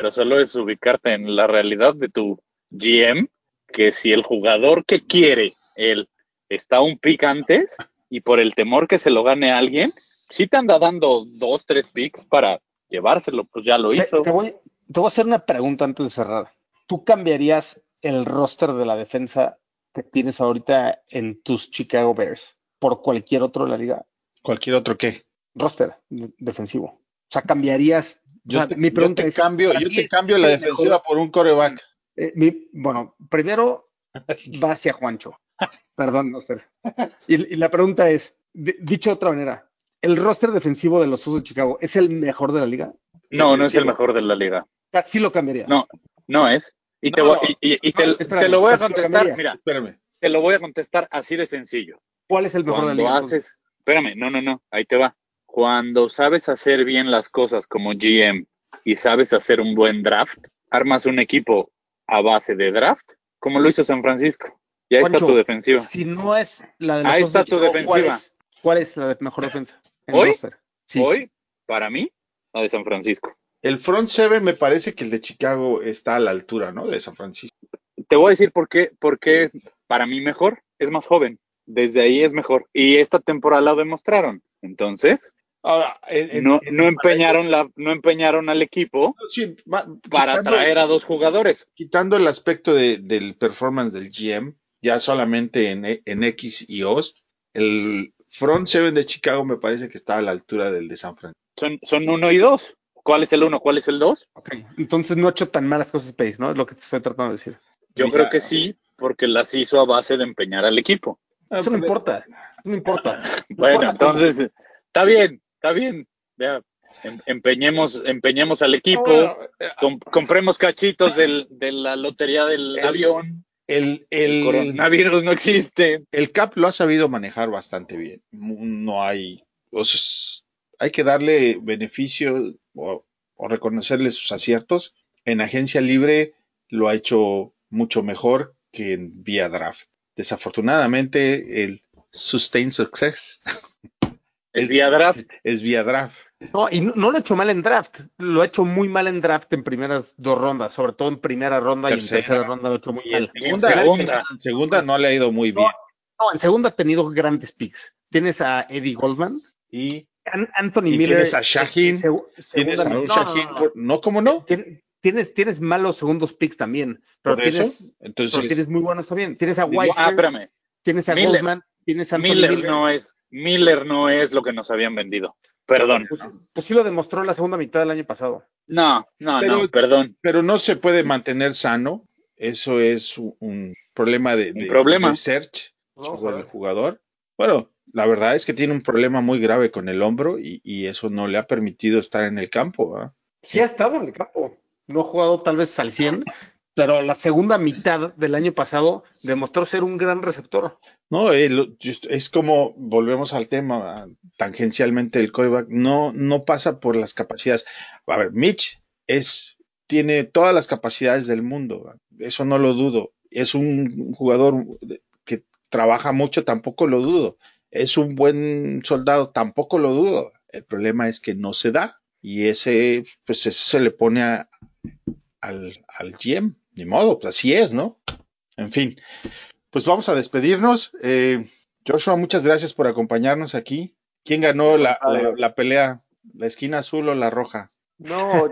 pero solo es ubicarte en la realidad de tu GM, que si el jugador que quiere él está un pick antes y por el temor que se lo gane alguien, si te anda dando dos, tres picks para llevárselo, pues ya lo hizo. Te, te, voy, te voy a hacer una pregunta antes de cerrar. ¿Tú cambiarías el roster de la defensa que tienes ahorita en tus Chicago Bears por cualquier otro de la liga? ¿Cualquier otro qué? Roster de- defensivo. O sea, cambiarías. O Yo sea, te, mi yo te es, cambio, ¿para yo te cambio la mejor? defensiva por un coreback. Eh, mi- bueno, primero va hacia Juancho. Perdón, Roster. Y, y la pregunta es, di- dicho de otra manera, ¿el roster defensivo de los Osos de Chicago es el mejor de la liga? No, no es el mejor de la liga. Casi lo cambiaría. No, no es. Y te, No, voy- no. y, y- y te, No, espérame, te lo voy a lo contestar, mira, Espérame. te lo voy a contestar así de sencillo. ¿Cuál es el mejor de la liga? haces, espérame, no, no, no, ahí te va. Cuando sabes hacer bien las cosas como GM y sabes hacer un buen draft, armas un equipo a base de draft, como lo hizo San Francisco. Y ahí está tu defensiva. Si no es la de los Ahí Osos está de tu Chicago, ¿cuál defensiva. es? ¿Cuál es la de- mejor defensa? en el ¿Hoy? roster? Sí. Hoy, para mí, la de San Francisco. El front seven me parece que el de Chicago está a la altura, ¿no? De San Francisco. Te voy a decir por qué, porque es para mí mejor, es más joven. Desde ahí es mejor. Y esta temporada lo demostraron. Entonces, Ahora, en- en- no, en- no empeñaron la, no empeñaron al equipo sí, para quitando- traer a dos jugadores. Quitando el aspecto de- del performance del GM, ya solamente en, en X y O's, el front seven de Chicago me parece que está a la altura del de San Francisco. Son, son uno y dos. ¿Cuál es el uno? ¿Cuál es el dos? Ok, Entonces no ha hecho tan malas cosas Pace, ¿no? Es lo que te estoy tratando de decir. Yo Ya. creo que sí, porque las hizo a base de empeñar al equipo. Eso no importa. Eso no importa. Bueno, entonces, está bien, está bien. Ya, em- empeñemos, empeñemos al equipo, Bueno, eh, com- compremos cachitos del- de la lotería del El- avión. el, El el, coronavirus no existe. el Cap lo ha sabido manejar bastante bien. No hay, o sea, hay que darle beneficio o, o reconocerle sus aciertos. En agencia libre lo ha hecho mucho mejor que en vía draft. Desafortunadamente, el sustained success Es- día draft. es vía draft. No, y no, no lo ha hecho mal en draft. Lo ha hecho muy mal en draft en primeras dos rondas, sobre todo en primera ronda y en Tercera. ronda lo ha hecho muy mal. En segunda. en segunda no le ha ido muy bien. No, en segunda ha tenido grandes picks. Tienes a Eddie Goldman, Y An- Anthony Y Miller. tienes a segu- tienes a un no, no, Shaheen no, no. por- no, ¿cómo no? Tien- Tienes, tienes malos segundos picks también, pero tienes, entonces, pero tienes muy buenos también. Tienes a White, Ah, espérame. tienes a Miller. Goldman, tienes a Anthony Miller Miller. no es, Miller no es lo que nos habían vendido. Perdón. Pues, pues sí lo demostró en la segunda mitad del año pasado. No, no, Pero- no, perdón. pero no se puede mantener sano. Eso es un, problema de, de- problema. de search Vamos a del ver. jugador. Bueno, la verdad es que tiene un problema muy grave con el hombro y, y eso no le ha permitido estar en el campo. ¿ah? Sí ha estado en el campo. No ha jugado tal vez al 100, pero la segunda mitad del año pasado demostró ser un gran receptor. No, el- es como, volvemos al tema, ah, tangencialmente el coreback, no, no pasa por las capacidades. A ver, Mitch es, tiene todas las capacidades del mundo, ¿va? eso no lo dudo. Es un jugador que trabaja mucho, tampoco lo dudo. Es un buen soldado, tampoco lo dudo. El problema es que no se da y ese, pues eso se le pone a- al, al GM, ni modo, pues así es, ¿no? En fin, pues vamos a despedirnos. Eh, Joshua, muchas gracias por acompañarnos aquí. ¿Quién ganó la, la- la pelea? ¿La esquina azul o la roja? No,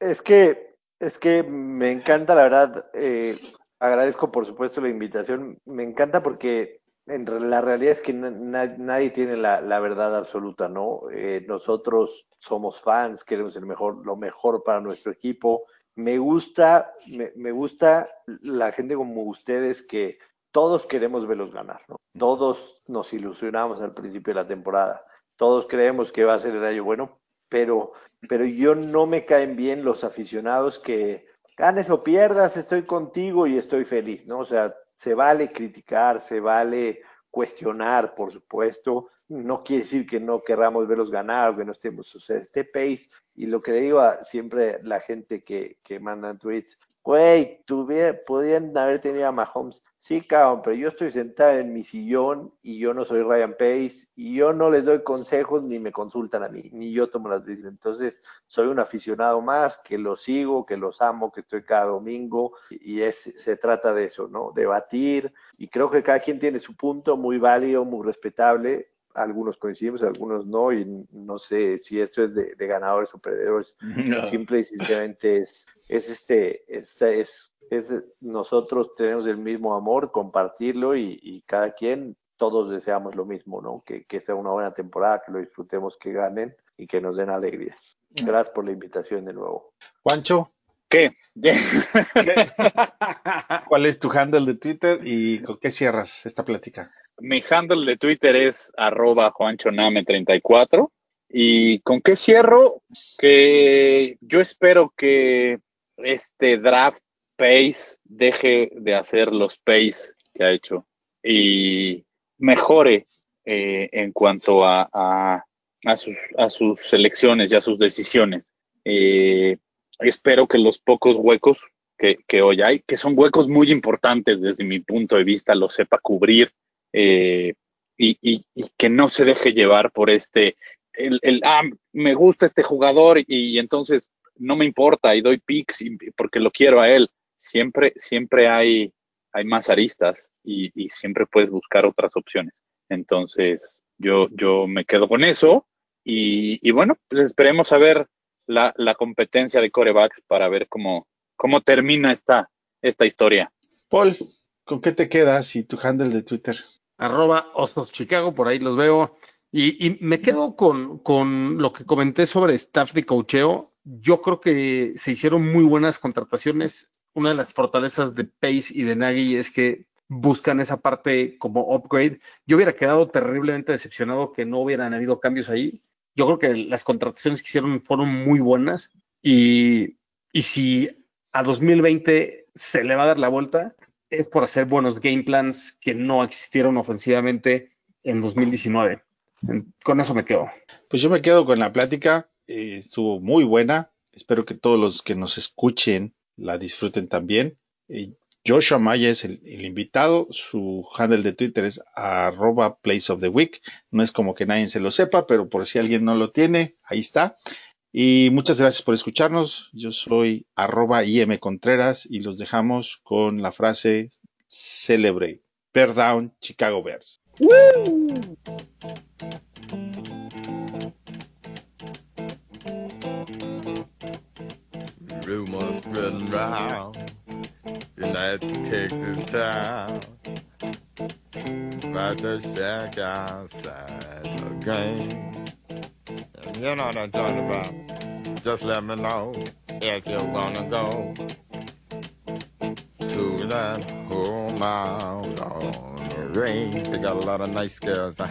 es que, es que me encanta, la verdad, eh, agradezco por supuesto la invitación, me encanta porque en la realidad es que na- na- nadie tiene la, la verdad absoluta, ¿no? Eh, nosotros somos fans, queremos el mejor, lo mejor para nuestro equipo. Me gusta, me, me gusta la gente como ustedes que todos queremos verlos ganar, ¿no? Todos nos ilusionamos al principio de la temporada, todos creemos que va a ser el año bueno, pero, pero yo no me caen bien los aficionados que ganes o pierdas, estoy contigo y estoy feliz, ¿no? O sea, se vale criticar, se vale cuestionar, por supuesto. No quiere decir que no querramos verlos ganar que no estemos. O sea, este pace, y lo que le digo a siempre la gente que, que mandan tweets, güey, podían haber tenido a Mahomes. Sí, cabrón, pero yo estoy sentado en mi sillón y yo no soy Ryan Pace y yo no les doy consejos ni me consultan a mí, ni yo tomo las decisiones. Entonces, soy un aficionado más que los sigo, que los amo, que estoy cada domingo y es, se trata de eso, ¿no? Debatir y creo que cada quien tiene su punto muy válido, muy respetable. Algunos coincidimos, algunos no, y no sé si esto es de, ganadores o perdedores. Simple y sencillamente es, es este, es, es, es, nosotros tenemos el mismo amor, compartirlo y, y cada quien, todos deseamos lo mismo, ¿no? Que, que sea una buena temporada, que lo disfrutemos, que ganen y que nos den alegrías. Gracias por la invitación de nuevo. Juancho. ¿Qué? ¿Cuál es tu handle de Twitter y con qué cierras esta plática? Mi handle de Twitter es arroba juanchoname34. ¿Y con qué cierro? Que yo espero que este draft pace deje de hacer los pace que ha hecho y mejore eh, en cuanto a, a, sus, a sus selecciones y a sus decisiones. Eh, espero que los pocos huecos que, hoy hay, que son huecos muy importantes desde mi punto de vista, los sepa cubrir eh, y, que no se deje llevar por este, el, el, ah, me gusta este jugador y, entonces no me importa y doy picks porque lo quiero a él. Siempre, siempre hay, hay más aristas y, siempre puedes buscar otras opciones. Entonces, yo, yo me quedo con eso y, y bueno, pues esperemos a ver la, la competencia de corebacks para ver cómo, cómo termina esta, esta historia. Paul, ¿con qué te quedas y tu handle de Twitter? Arroba Osos Chicago, por ahí los veo. Y, me quedo con, con, lo que comenté sobre staff de cocheo. Yo creo que se hicieron muy buenas contrataciones. Una de las fortalezas de Pace y de Nagy es que buscan esa parte como upgrade. Yo hubiera quedado terriblemente decepcionado que no hubieran habido cambios ahí yo creo que las contrataciones que hicieron fueron muy buenas y, y si a 2020 se le va a dar la vuelta, es por hacer buenos game plans que no existieron ofensivamente en 2019. Con eso me quedo. Pues yo me quedo con la plática, eh, estuvo muy buena. Espero que todos los que nos escuchen la disfruten también. Eh, Joshua Maya es el, invitado, su handle de Twitter es arroba place of the week, no es como que nadie se lo sepa, pero por si alguien no lo tiene, ahí está. Y muchas gracias por escucharnos, yo soy arroba IM Contreras y los dejamos con la frase celebrate, bear down Chicago Bears. In that Texas town. About the shack outside the. You know what I'm talking about. Just let me know if you wanna go to that whole out on the range. They got a lot of nice girls. Huh?